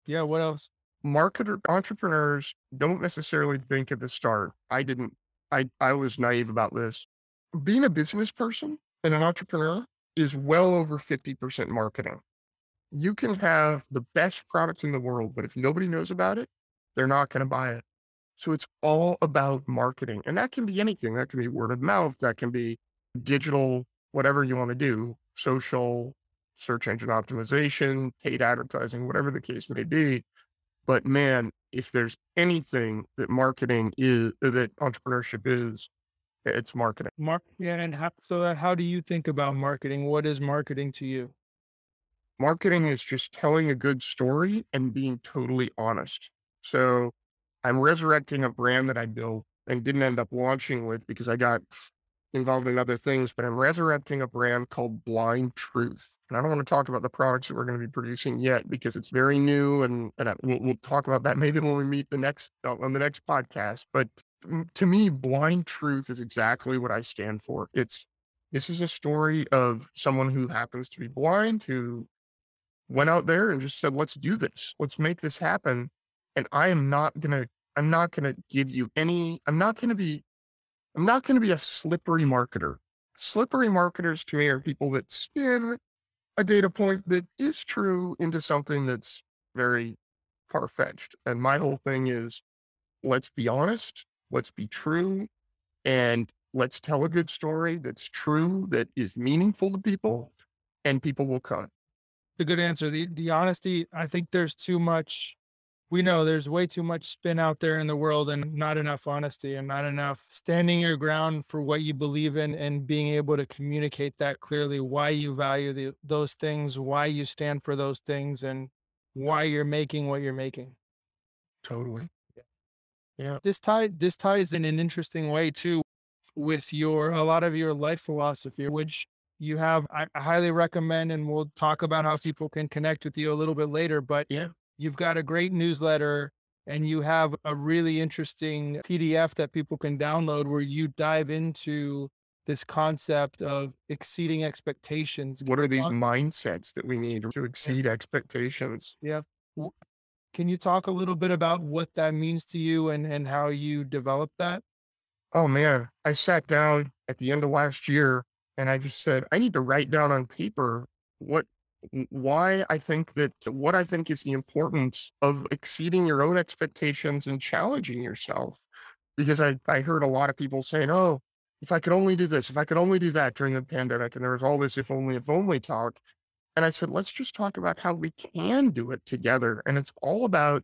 Yeah. What else? Marketer entrepreneurs don't necessarily think at the start. I didn't. I I was naive about this. Being a business person and an entrepreneur is well over 50% marketing. You can have the best product in the world, but if nobody knows about it, they're not going to buy it. So it's all about marketing. And that can be anything. That can be word of mouth, that can be digital, whatever you want to do, social, search engine optimization, paid advertising, whatever the case may be. But man, if there's anything that marketing is, uh, that entrepreneurship is, it's marketing. Mark. Yeah. And how, so that, how do you think about marketing? What is marketing to you? Marketing is just telling a good story and being totally honest. So I'm resurrecting a brand that I built and didn't end up launching with because I got involved in other things, but I'm resurrecting a brand called Blind Truth. And I don't want to talk about the products that we're going to be producing yet because it's very new and, and I, we'll, we'll, talk about that (laughs) maybe when we meet the next uh, on the next podcast. But to me, Blind Truth is exactly what I stand for. It's this is a story of someone who happens to be blind who went out there and just said, let's do this. Let's make this happen. And I am not to I'm not to give you any, I'm not to be, I'm not going to be a slippery marketer. Slippery marketers to me are people that spin a data point that is true into something that's very far fetched. And my whole thing is let's be honest, let's be true, and let's tell a good story that's true, that is meaningful to people, and people will come. The good answer. The, the honesty, I think there's too much we know there's way too much spin out there in the world and not enough honesty and not enough standing your ground for what you believe in and being able to communicate that clearly why you value the, those things why you stand for those things and why you're making what you're making. Totally. Yeah, yeah. this tie this ties in an interesting way too with your a lot of your life philosophy which you have I, I highly recommend and we'll talk about how people can connect with you a little bit later but yeah You've got a great newsletter and you have a really interesting PDF that people can download where you dive into this concept of exceeding expectations. What are these mindsets that we need to exceed expectations? Yeah. Can you talk a little bit about what that means to you and, and how you developed that? Oh man, I sat down at the end of last year and I just said, I need to write down on paper what why I think that what I think is the importance of exceeding your own expectations and challenging yourself. Because I, I heard a lot of people saying, oh, if I could only do this, if I could only do that during the pandemic, and there was all this if only, if only talk. And I said, let's just talk about how we can do it together. And it's all about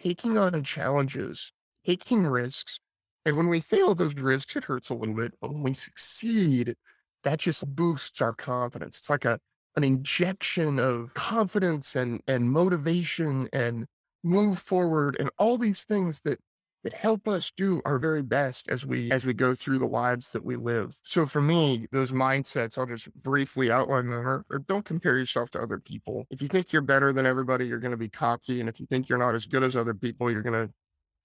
taking on challenges, taking risks. And when we fail those risks, it hurts a little bit. But when we succeed, that just boosts our confidence. It's like a an injection of confidence and and motivation and move forward and all these things that that help us do our very best as we as we go through the lives that we live. So for me, those mindsets, I'll just briefly outline them. Or, or don't compare yourself to other people. If you think you're better than everybody, you're going to be cocky, and if you think you're not as good as other people, you're going to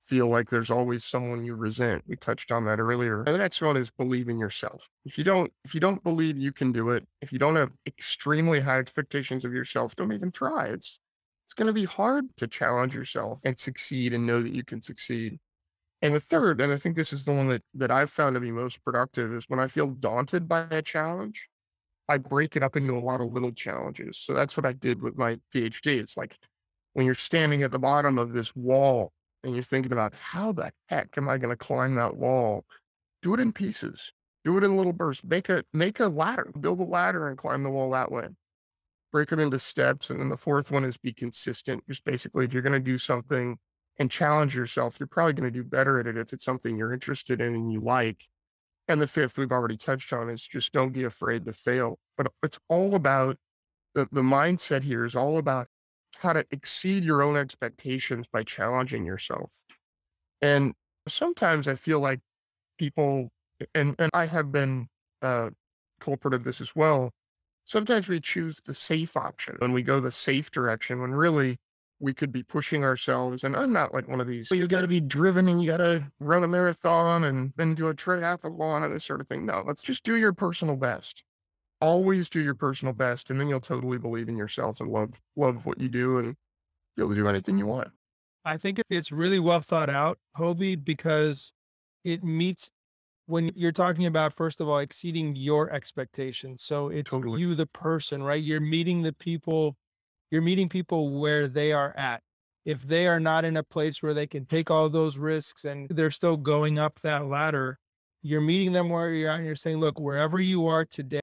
feel like there's always someone you resent. We touched on that earlier. And the next one is believe in yourself. If you don't, if you don't believe you can do it, if you don't have extremely high expectations of yourself, don't even try. It's it's going to be hard to challenge yourself and succeed and know that you can succeed. And the third, and I think this is the one that that I've found to be most productive, is when I feel daunted by a challenge, I break it up into a lot of little challenges. So that's what I did with my PhD. It's like when you're standing at the bottom of this wall and you're thinking about how the heck am I going to climb that wall? Do it in pieces. Do it in little bursts. Make a make a ladder. Build a ladder and climb the wall that way. Break it into steps. And then the fourth one is be consistent. Just basically, if you're going to do something and challenge yourself, you're probably going to do better at it if it's something you're interested in and you like. And the fifth we've already touched on is just don't be afraid to fail. But it's all about the, the mindset here is all about how to exceed your own expectations by challenging yourself. And sometimes I feel like people, and, and I have been uh, culprit of this as well. Sometimes we choose the safe option when we go the safe direction when really we could be pushing ourselves. And I'm not like one of these, you got to be driven and you got to run a marathon and then do a triathlon and this sort of thing. No, let's just do your personal best. Always do your personal best. And then you'll totally believe in yourself and love, love what you do and be able to do anything you want. I think it's really well thought out, Hoby, because it meets when you're talking about, first of all, exceeding your expectations. So it's Totally. you, the person, right? You're meeting the people, you're meeting people where they are at. If they are not in a place where they can take all those risks and they're still going up that ladder, you're meeting them where you're at and you're saying, look, wherever you are today,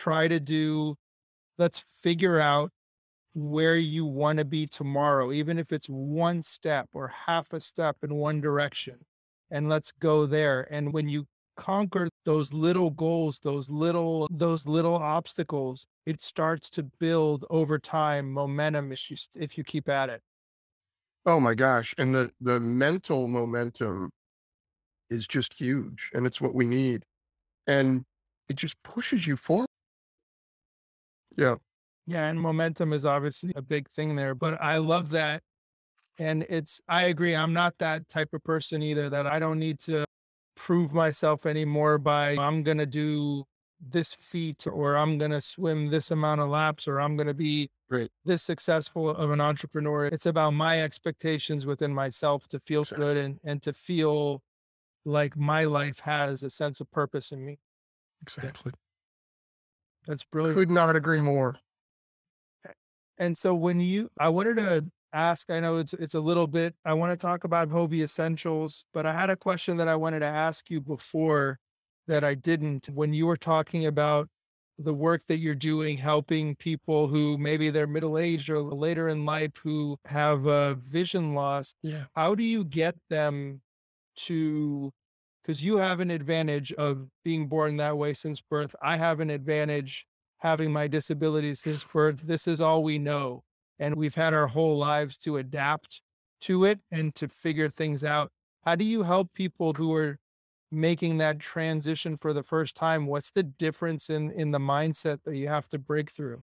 try to do, let's figure out where you want to be tomorrow, even if it's one step or half a step in one direction. And let's go there. And when you conquer those little goals, those little those little obstacles, it starts to build over time momentum if you if you keep at it. Oh my gosh. And the, the mental momentum is just huge and it's what we need. And it just pushes you forward. Yeah. Yeah, and momentum is obviously a big thing there, but I love that. And it's I agree, I'm not that type of person either that I don't need to prove myself anymore by I'm going to do this feat or I'm going to swim this amount of laps or I'm going to be Great. this successful of an entrepreneur. It's about my expectations within myself to feel Exactly. good and, and to feel like my life has a sense of purpose in me. Exactly. That's brilliant. Could not agree more. And so when you, I wanted to ask, I know it's it's a little bit, I want to talk about Hoby Essentials, but I had a question that I wanted to ask you before that I didn't. When you were talking about the work that you're doing, helping people who maybe they're middle aged or later in life who have uh, vision loss, Yeah. how do you get them to because you have an advantage of being born that way since birth. I have an advantage having my disabilities since birth. This is all we know and we've had our whole lives to adapt to it and to figure things out. How do you help people who are making that transition for the first time? What's the difference in in the mindset that you have to break through?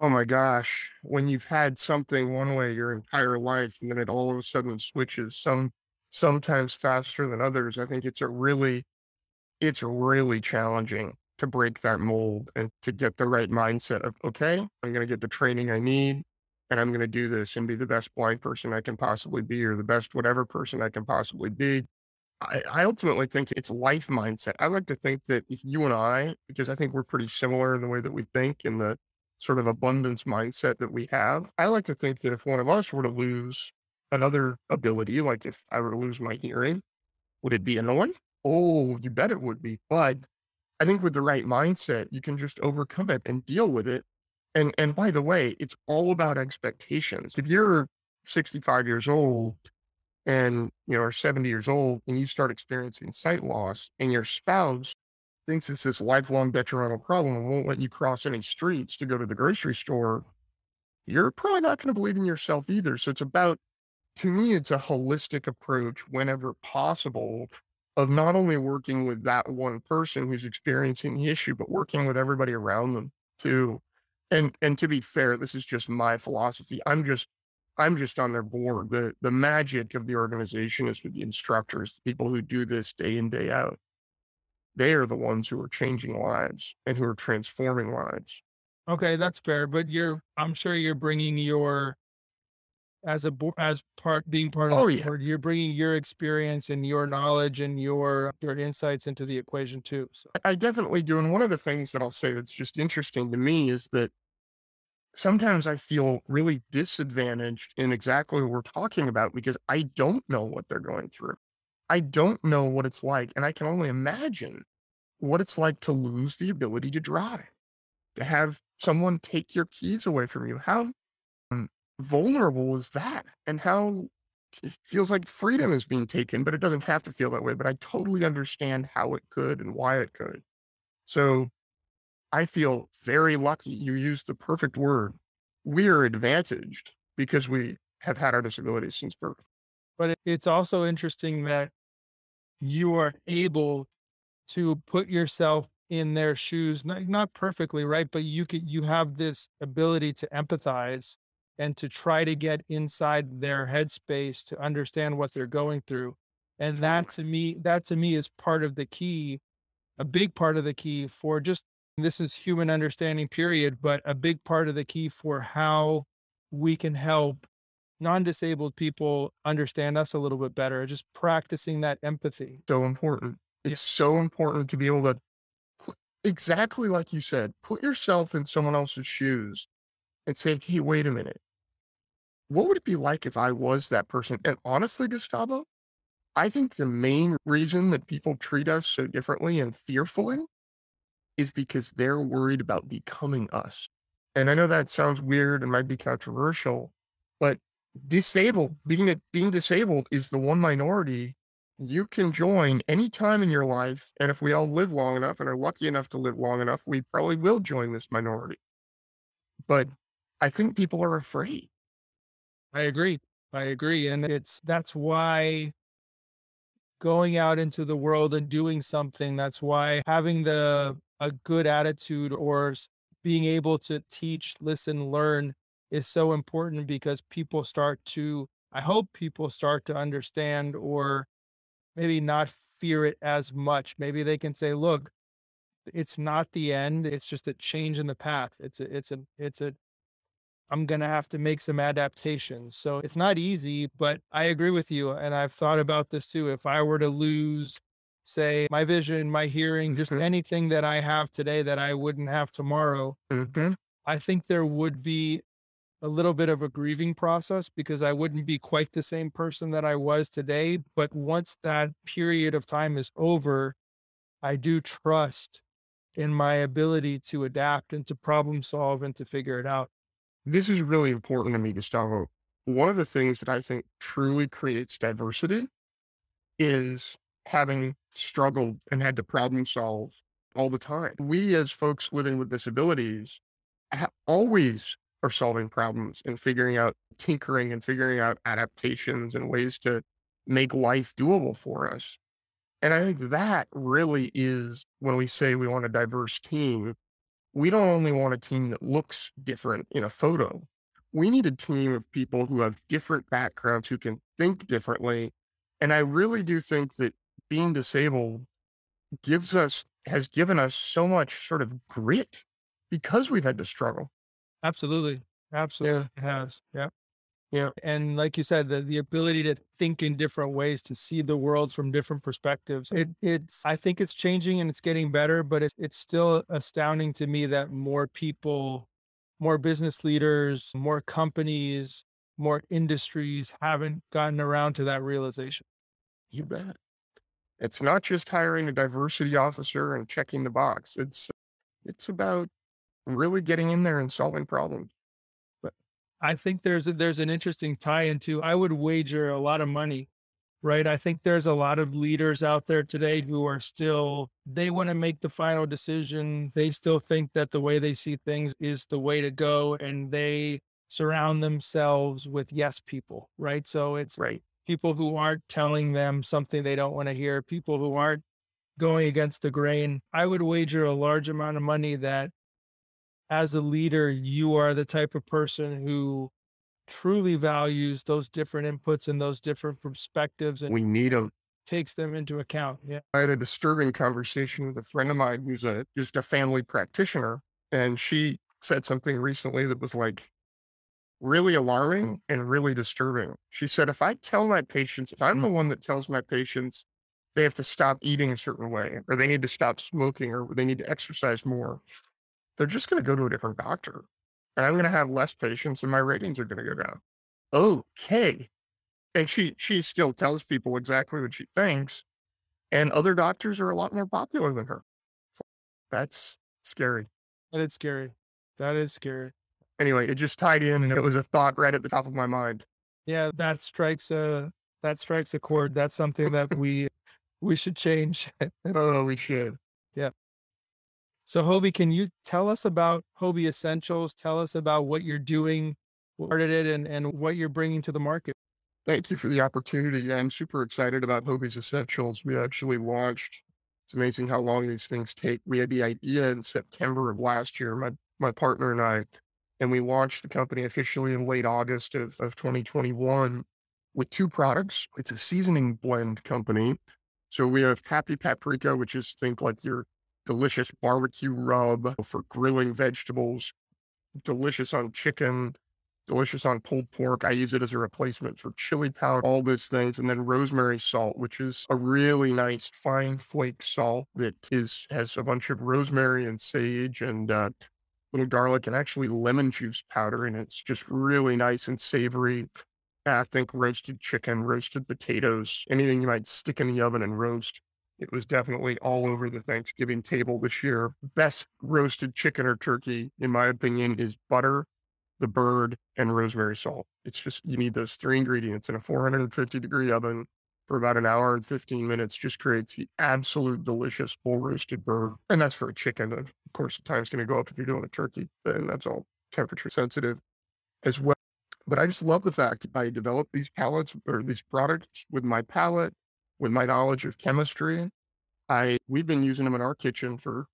Oh my gosh. When you've had something one way your entire life and then it all of a sudden switches some sometimes faster than others, I think it's a really it's really challenging to break that mold and to get the right mindset of okay, I'm gonna get the training I need and I'm gonna do this and be the best blind person I can possibly be or the best whatever person I can possibly be. I, I ultimately think it's life mindset. I like to think that if you and I, because I think we're pretty similar in the way that we think and the sort of abundance mindset that we have, I like to think that if one of us were to lose another ability, like if I were to lose my hearing, would it be annoying? Oh, you bet it would be. But I think with the right mindset, you can just overcome it and deal with it. And and by the way, it's all about expectations. If you're 65 years old and you know are 70 years old and you start experiencing sight loss and your spouse thinks it's this lifelong detrimental problem and won't let you cross any streets to go to the grocery store, you're probably not going to believe in yourself either. So it's about, to me, it's a holistic approach whenever possible of not only working with that one person who's experiencing the issue, but working with everybody around them too. And and to be fair, this is just my philosophy. I'm just I'm just on their board. The the magic of the organization is with the instructors, the people who do this day in, day out. They are the ones who are changing lives and who are transforming lives. okay that's fair but you're i'm sure you're bringing your as a as part being part of Oh the yeah. board, you're bringing your experience and your knowledge and your your insights into the equation too. So I definitely do. And one of the things that I'll say that's just interesting to me is that sometimes I feel really disadvantaged in exactly what we're talking about because I don't know what they're going through. I don't know what it's like. And I can only imagine what it's like to lose the ability to drive, to have someone take your keys away from you. How vulnerable is that? And how it feels like freedom is being taken, but it doesn't have to feel that way. But I totally understand how it could and why it could. So I feel very lucky. You used the perfect word. We are advantaged because we have had our disabilities since birth. but it's also interesting that you are able to put yourself in their shoes, not, not perfectly, right? But you could, you have this ability to empathize and to try to get inside their headspace to understand what they're going through. And that to me, that to me is part of the key, a big part of the key for just this is human understanding, period, but a big part of the key for how we can help non-disabled people understand us a little bit better, just practicing that empathy. So important. It's so important to be able to put, exactly like you said, put yourself in someone else's shoes and say, hey, wait a minute. What would it be like if I was that person? And honestly, Gustavo, I think the main reason that people treat us so differently and fearfully is because they're worried about becoming us. And I know that sounds weird and might be controversial, but disabled, being being disabled is the one minority you can join any time in your life. And if we all live long enough and are lucky enough to live long enough, we probably will join this minority. But I think people are afraid. I agree. I agree. And it's that's why going out into the world and doing something, that's why having the a good attitude or being able to teach, listen, learn is so important because people start to I hope people start to understand or maybe not fear it as much. Maybe they can say, look, it's not the end. It's just a change in the path. It's a, it's a, it's a, I'm going to have to make some adaptations. So it's not easy, but I agree with you. And I've thought about this too. If I were to lose, say, my vision, my hearing, just Mhm. anything that I have today that I wouldn't have tomorrow, Mhm. I think there would be a little bit of a grieving process because I wouldn't be quite the same person that I was today. But once that period of time is over, I do trust in my ability to adapt and to problem solve and to figure it out. This is really important to me, Gustavo. One of the things that I think truly creates diversity is having struggled and had to problem solve all the time. We, as folks living with disabilities, ha- always are solving problems and figuring out tinkering and figuring out adaptations and ways to make life doable for us. And I think that really is when we say we want a diverse team, we don't only want a team that looks different in a photo. We need a team of people who have different backgrounds, who can think differently. And I really do think that being disabled gives us, has given us so much sort of grit because we've had to struggle. Absolutely. Absolutely it has. Yeah. Yeah. And like you said, the, the ability to think in different ways, to see the world from different perspectives. It, it's, I think it's changing and it's getting better, but it's, it's still astounding to me that more people, more business leaders, more companies, more industries haven't gotten around to that realization. You bet. It's not just hiring a diversity officer and checking the box. It's, it's about really getting in there and solving problems. I think there's a, there's an interesting tie into. I would wager a lot of money, right? I think there's a lot of leaders out there today who are still they want to make the final decision. They still think that the way they see things is the way to go, and they surround themselves with yes people, right? So it's Right. people who aren't telling them something they don't want to hear, people who aren't going against the grain. I would wager a large amount of money that as a leader, you are the type of person who truly values those different inputs and those different perspectives and We need them. takes them into account. Yeah. I had a disturbing conversation with a friend of mine who's a just a family practitioner, and she said something recently that was like really alarming and really disturbing. She said, if I tell my patients, if I'm the one that tells my patients they have to stop eating a certain way, or they need to stop smoking, or they need to exercise more, they're just going to go to a different doctor. And I'm going to have less patients and my ratings are going to go down. Okay. And she she still tells people exactly what she thinks. And other doctors are a lot more popular than her. So that's scary. That is scary. That is scary. Anyway, it just tied in and it was a thought right at the top of my mind. Yeah, that strikes a that strikes a chord. That's something that we we should change. (laughs) Oh, we should. So Hoby, can you tell us about Hoby Essentials? Tell us about what you're doing, what started it, and and what you're bringing to the market. Thank you for the opportunity. I'm super excited about Hoby's Essentials. We actually launched It's amazing how long these things take. We had the idea in September of last year, my, my partner and I, and we launched the company officially in late August of, of 2021 with two products. It's a seasoning blend company. So we have Happy Paprika, which is think like your delicious barbecue rub for grilling vegetables, delicious on chicken, delicious on pulled pork. I use it as a replacement for chili powder, all those things. And then rosemary salt, which is a really nice fine flake salt that is has a bunch of rosemary and sage and uh, little garlic and actually lemon juice powder. And it's just really nice and savory. I think roasted chicken, roasted potatoes, anything you might stick in the oven and roast. It was definitely all over the Thanksgiving table this year. Best roasted chicken or turkey, in my opinion, is butter, the bird, and rosemary salt. It's just, you need those three ingredients in a 450 degree oven for about an hour and 15 minutes. Just creates the absolute delicious full roasted bird. And that's for a chicken. Of course, the time's going to go up if you're doing a turkey, and that's all temperature sensitive as well. But I just love the fact I developed these palettes or these products with my palate, with my knowledge of chemistry. I we've been using them in our kitchen for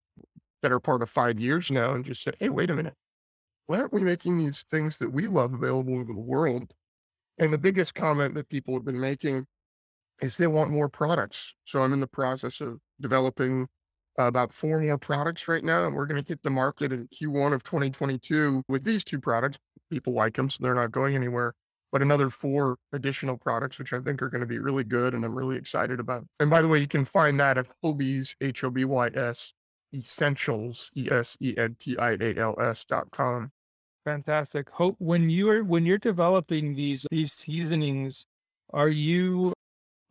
better part of five years now, and just said, "Hey, wait a minute, why aren't we making these things that we love available to the world?" And the biggest comment that people have been making is they want more products. So I'm in the process of developing about four more products right now, and we're going to hit the market in Q1 of 2022 with these two products. People like them, so they're not going anywhere. But another four additional products, which I think are going to be really good, and I'm really excited about. And by the way, you can find that at Hobys, H O B Y S, Essentials, E S E N T I A L S dot com. Fantastic. Hope when you're when you're developing these these seasonings, are you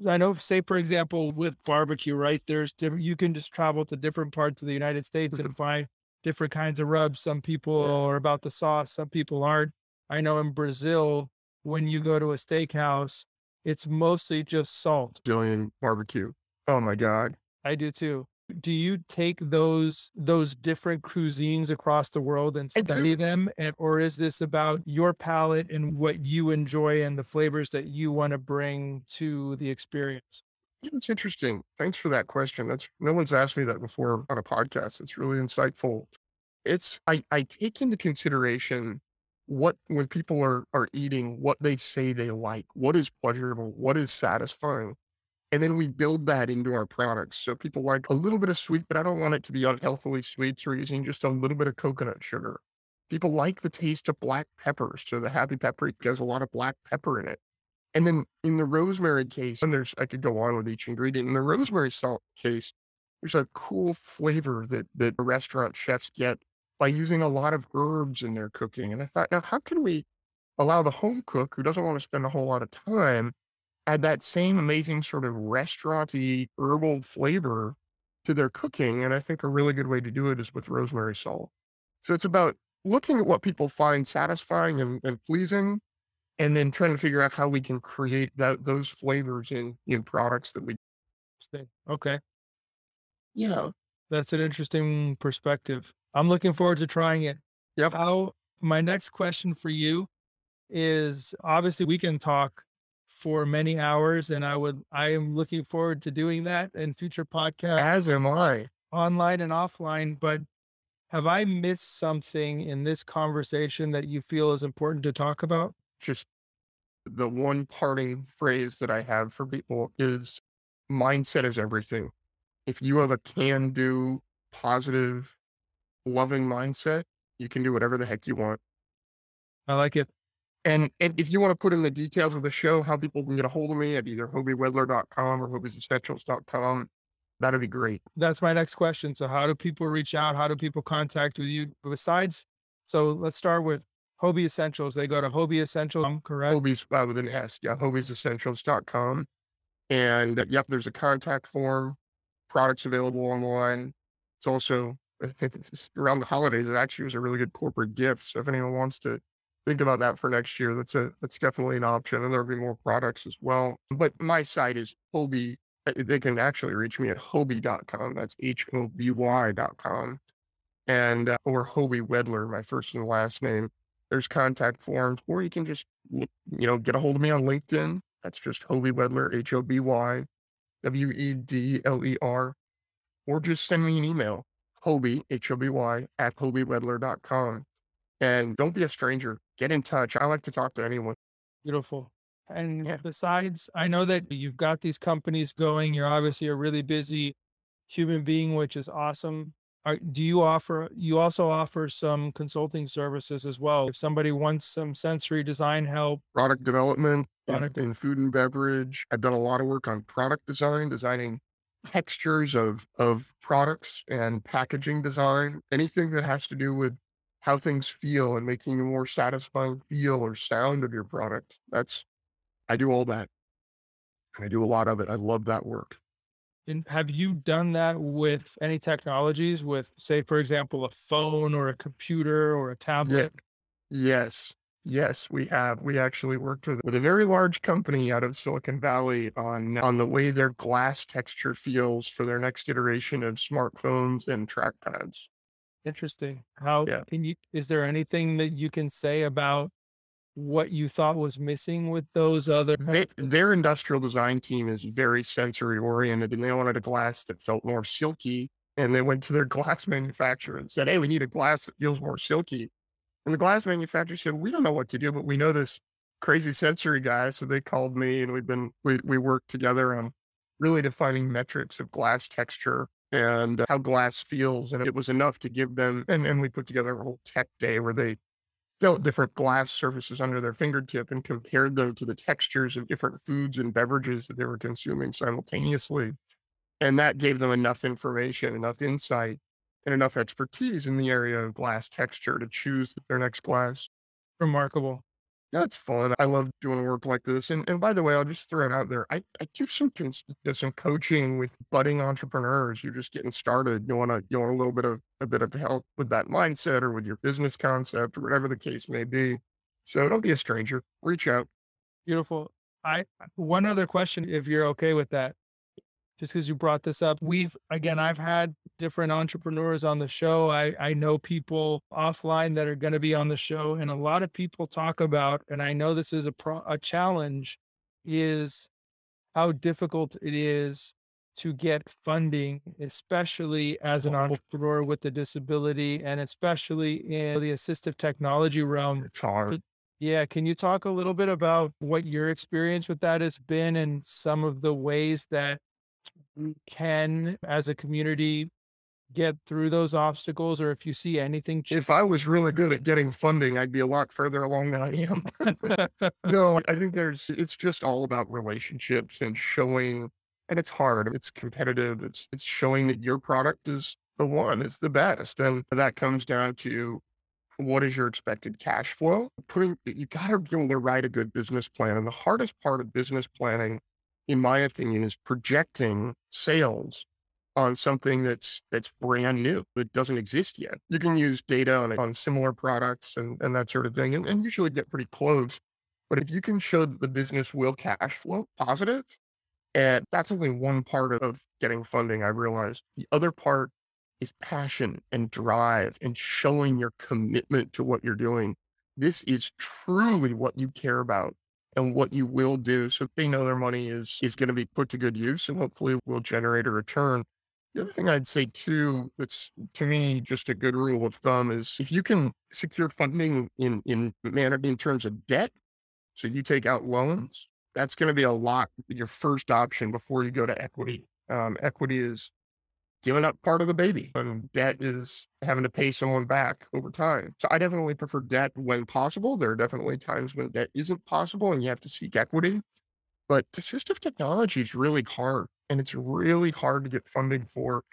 I know, say for example, with barbecue, right? There's different. You can just travel to different parts of the United States and mm-hmm. find different kinds of rubs. Some people are about the sauce, some people aren't. I know in Brazil, when you go to a steakhouse, it's mostly just salt. Brazilian barbecue. Oh my god. I do too. Do you take those those different cuisines across the world and study them, and, or is this about your palate and what you enjoy and the flavors that you want to bring to the experience? Yeah, It's interesting. Thanks for that question. That's no one's asked me that before on a podcast. It's really insightful. It's I, I take into consideration what when people are are eating what they say they like, what is pleasurable, what is satisfying. And then we build that into our products. So people like a little bit of sweet, but I don't want it to be unhealthily sweet. So we're using just a little bit of coconut sugar. People like the taste of black pepper. So the happy paprika has a lot of black pepper in it. And then in the rosemary case, and there's I could go on with each ingredient. In the rosemary salt case, there's a cool flavor that that restaurant chefs get by using a lot of herbs in their cooking. And I thought, now how can we allow the home cook who doesn't want to spend a whole lot of time add that same amazing sort of restauranty herbal flavor to their cooking? And I think a really good way to do it is with rosemary salt. So it's about looking at what people find satisfying and, and pleasing and then trying to figure out how we can create that those flavors in in products that we Interesting. Okay. yeah That's an interesting perspective. I'm looking forward to trying it. Yep. How my next question for you is obviously we can talk for many hours and I would I am looking forward to doing that in future podcasts as am i online and offline, but have I missed something in this conversation that you feel is important to talk about? just the one parting phrase that i have for people is mindset is everything if you have a can do positive loving mindset you can do whatever the heck you want I like it. and, and if you want to put in the details of the show how people can get a hold of me at either hobywedler.com or hobysessentials.com that'd be great That's my next question. So how do people reach out? How do people contact with you besides? So let's start with Hoby Essentials. They go to Hoby Essentials, correct? Hobys uh, with an S, yeah, hobysessentials.com. And uh, yep, there's a contact form, products available online. It's also around the holidays. It actually was a really good corporate gift. So if anyone wants to think about that for next year, that's a that's definitely an option. And there'll be more products as well. But my site is Hoby. uh, They can actually reach me at Hoby.com. That's H O B Y.com. And uh, or Hoby Wedler, my first and last name there's contact forms, or you can just, you know, get a hold of me on LinkedIn. That's just Hoby Wedler, H O B Y W E D L E R. or just send me an email, Hoby, H-O-B-Y, at hobywedler.com. And don't be a stranger. Get in touch. I like to talk to anyone. Beautiful. And Yeah. besides, I know that you've got these companies going. You're obviously a really busy human being, which is awesome. Are, do you offer, you also offer some consulting services as well? If somebody wants some sensory design help, Product development in- Product- in food and beverage. I've done a lot of work on product design, designing textures of of products and packaging design. Anything that has to do with how things feel and making a more satisfying feel or sound of your product. That's I do all that. And I do a lot of it. I love that work. and have you done that with any technologies with, say, for example, a phone or a computer or a tablet? Yes. Yes, we have. We actually worked with, with a very large company out of Silicon Valley on on the way their glass texture feels for their next iteration of smartphones and trackpads. Interesting. How Yeah. can you, is there anything that you can say about what you thought was missing with those other? They, (laughs) their industrial design team is very sensory oriented and they wanted a glass that felt more silky. And they went to their (laughs) glass manufacturer and said, Hey, we need a glass that feels more silky. And the glass manufacturer said, We don't know what to do, but we know this crazy sensory guy. So they called me and we've been, we, we worked together on really defining metrics of glass texture and how glass feels. And it was enough to give them, and, and we put together a whole tech day where they felt different glass surfaces under their fingertip and compared them to the textures of different foods and beverages that they were consuming simultaneously. And that gave them enough information, enough insight, and enough expertise in the area of glass texture to choose their next glass. Remarkable. That's fun. I love doing work like this. And, and by the way, I'll just throw it out there. I, I do some some coaching with budding entrepreneurs. You're just getting started. You want to you want a little bit of a bit of help with that mindset or with your business concept or whatever the case may be. So don't be a stranger. Reach out. Beautiful. I, one other question, if you're okay with that, just because you brought this up, we've, again, I've had different entrepreneurs on the show. I, I know people offline that are going to be on the show and a lot of people talk about, and I know this is a pro, a challenge is how difficult it is to get funding, especially as an entrepreneur with a disability and especially in the assistive technology realm. It's hard. Yeah, can you talk a little bit about what your experience with that has been and some of the ways that we can, as a community, get through those obstacles, or if you see anything? ch- If I was really good at getting funding, I'd be a lot further along than I am. (laughs) (laughs) no, I think there's it's just all about relationships and showing and it's hard. It's competitive. It's it's showing that your product is the one, it's the best. And that comes down to what is your expected cash flow? Putting you gotta be able to write a good business plan. And the hardest part of business planning, in my opinion, is projecting sales on something that's that's brand new that doesn't exist yet. You can use data on on similar products and, and that sort of thing and, and usually get pretty close. But if you can show that the business will cash flow positive, and that's only one part of getting funding, I realized. The other part is passion and drive and showing your commitment to what you're doing. This is truly what you care about and what you will do. So they know their money is is going to be put to good use and hopefully will generate a return. The other thing I'd say too, that's to me just a good rule of thumb is if you can secure funding in in manner in terms of debt, so you take out loans, that's going to be a lot your first option before you go to equity. Um, equity is giving up part of the baby, and debt is having to pay someone back over time. So I definitely prefer debt when possible. There are definitely times when debt isn't possible and you have to seek equity. But assistive technology is really hard and it's really hard to get funding for.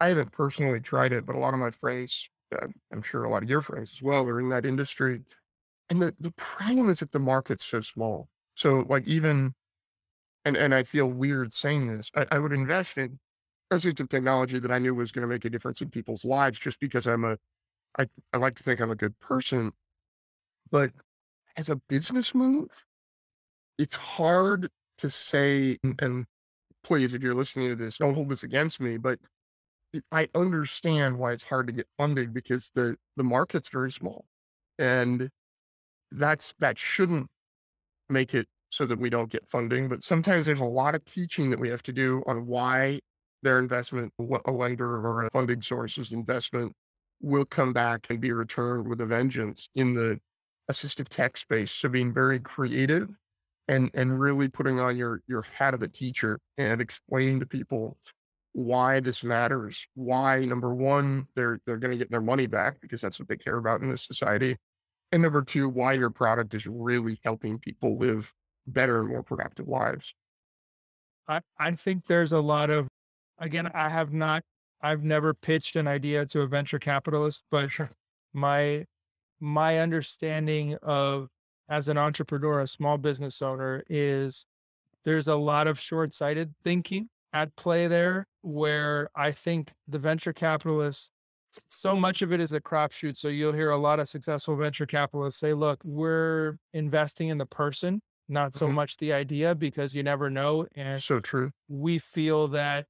I haven't personally tried it, but a lot of my friends, uh, I'm sure a lot of your friends as well, are in that industry. And the, the problem is that the market's so small. So like even, and, and I feel weird saying this, I, I would invest in assistive technology that I knew was going to make a difference in people's lives just because I'm a, I, I like to think I'm a good person. But as a business move, it's hard to say, and, please, if you're listening to this, don't hold this against me, but I understand why it's hard to get funded because the, the market's very small. And that's, that shouldn't make it so that we don't get funding. But sometimes there's a lot of teaching that we have to do on why their investment, a lender or a funding source's investment will come back and be returned with a vengeance in the assistive tech space. So being very creative and and really putting on your your hat of a teacher and explaining to people why this matters. Why number one, they're they're going to get their money back because that's what they care about in this society. And number two, why your product is really helping people live better and more productive lives. I, I think there's a lot of again, I have not I've never pitched an idea to a venture capitalist, but Sure. my my understanding of as an entrepreneur, a small business owner is there's a lot of short-sighted thinking at play there where I think the venture capitalists so much of it is a crapshoot. So you'll hear a lot of successful venture capitalists say, look, we're investing in the person, not so Mhm. much the idea, because you never know. And So true. we feel that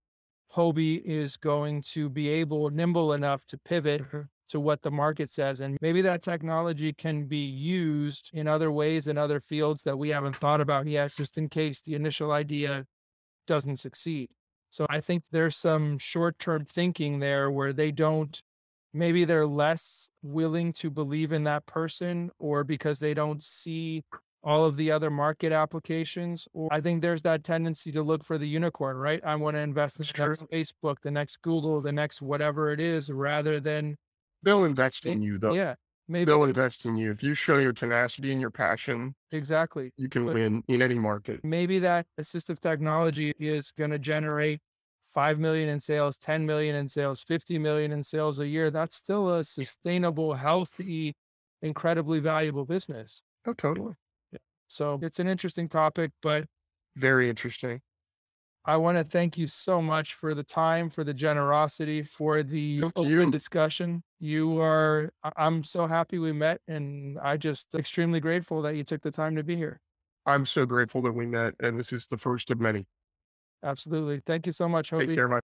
Hoby is going to be able, nimble enough to pivot Mhm. to what the market says. And maybe that technology can be used in other ways in other fields that we haven't thought about yet, just in case the initial idea doesn't succeed. So I think there's some short term thinking there where they don't, maybe they're less willing to believe in that person or because they don't see all of the other market applications. Or I think there's that tendency to look for the unicorn, right? I want to invest in That's the next. Facebook, the next Google, the next whatever it is, rather than, They'll invest in you though. yeah, maybe They'll invest in you. If you show your tenacity and your passion, exactly. you can But- win in any market. maybe that assistive technology is going to generate 5 million in sales 10 million in sales 50 million in sales a year that's still a sustainable healthy incredibly valuable business Oh, totally. So it's an interesting topic but Very interesting. i want to thank you so much for the time for the generosity for the Thank open you. discussion you are i'm so happy we met and i just extremely grateful that you took the time to be here I'm so grateful that we met, and this is the first of many. absolutely thank you so much Take care, my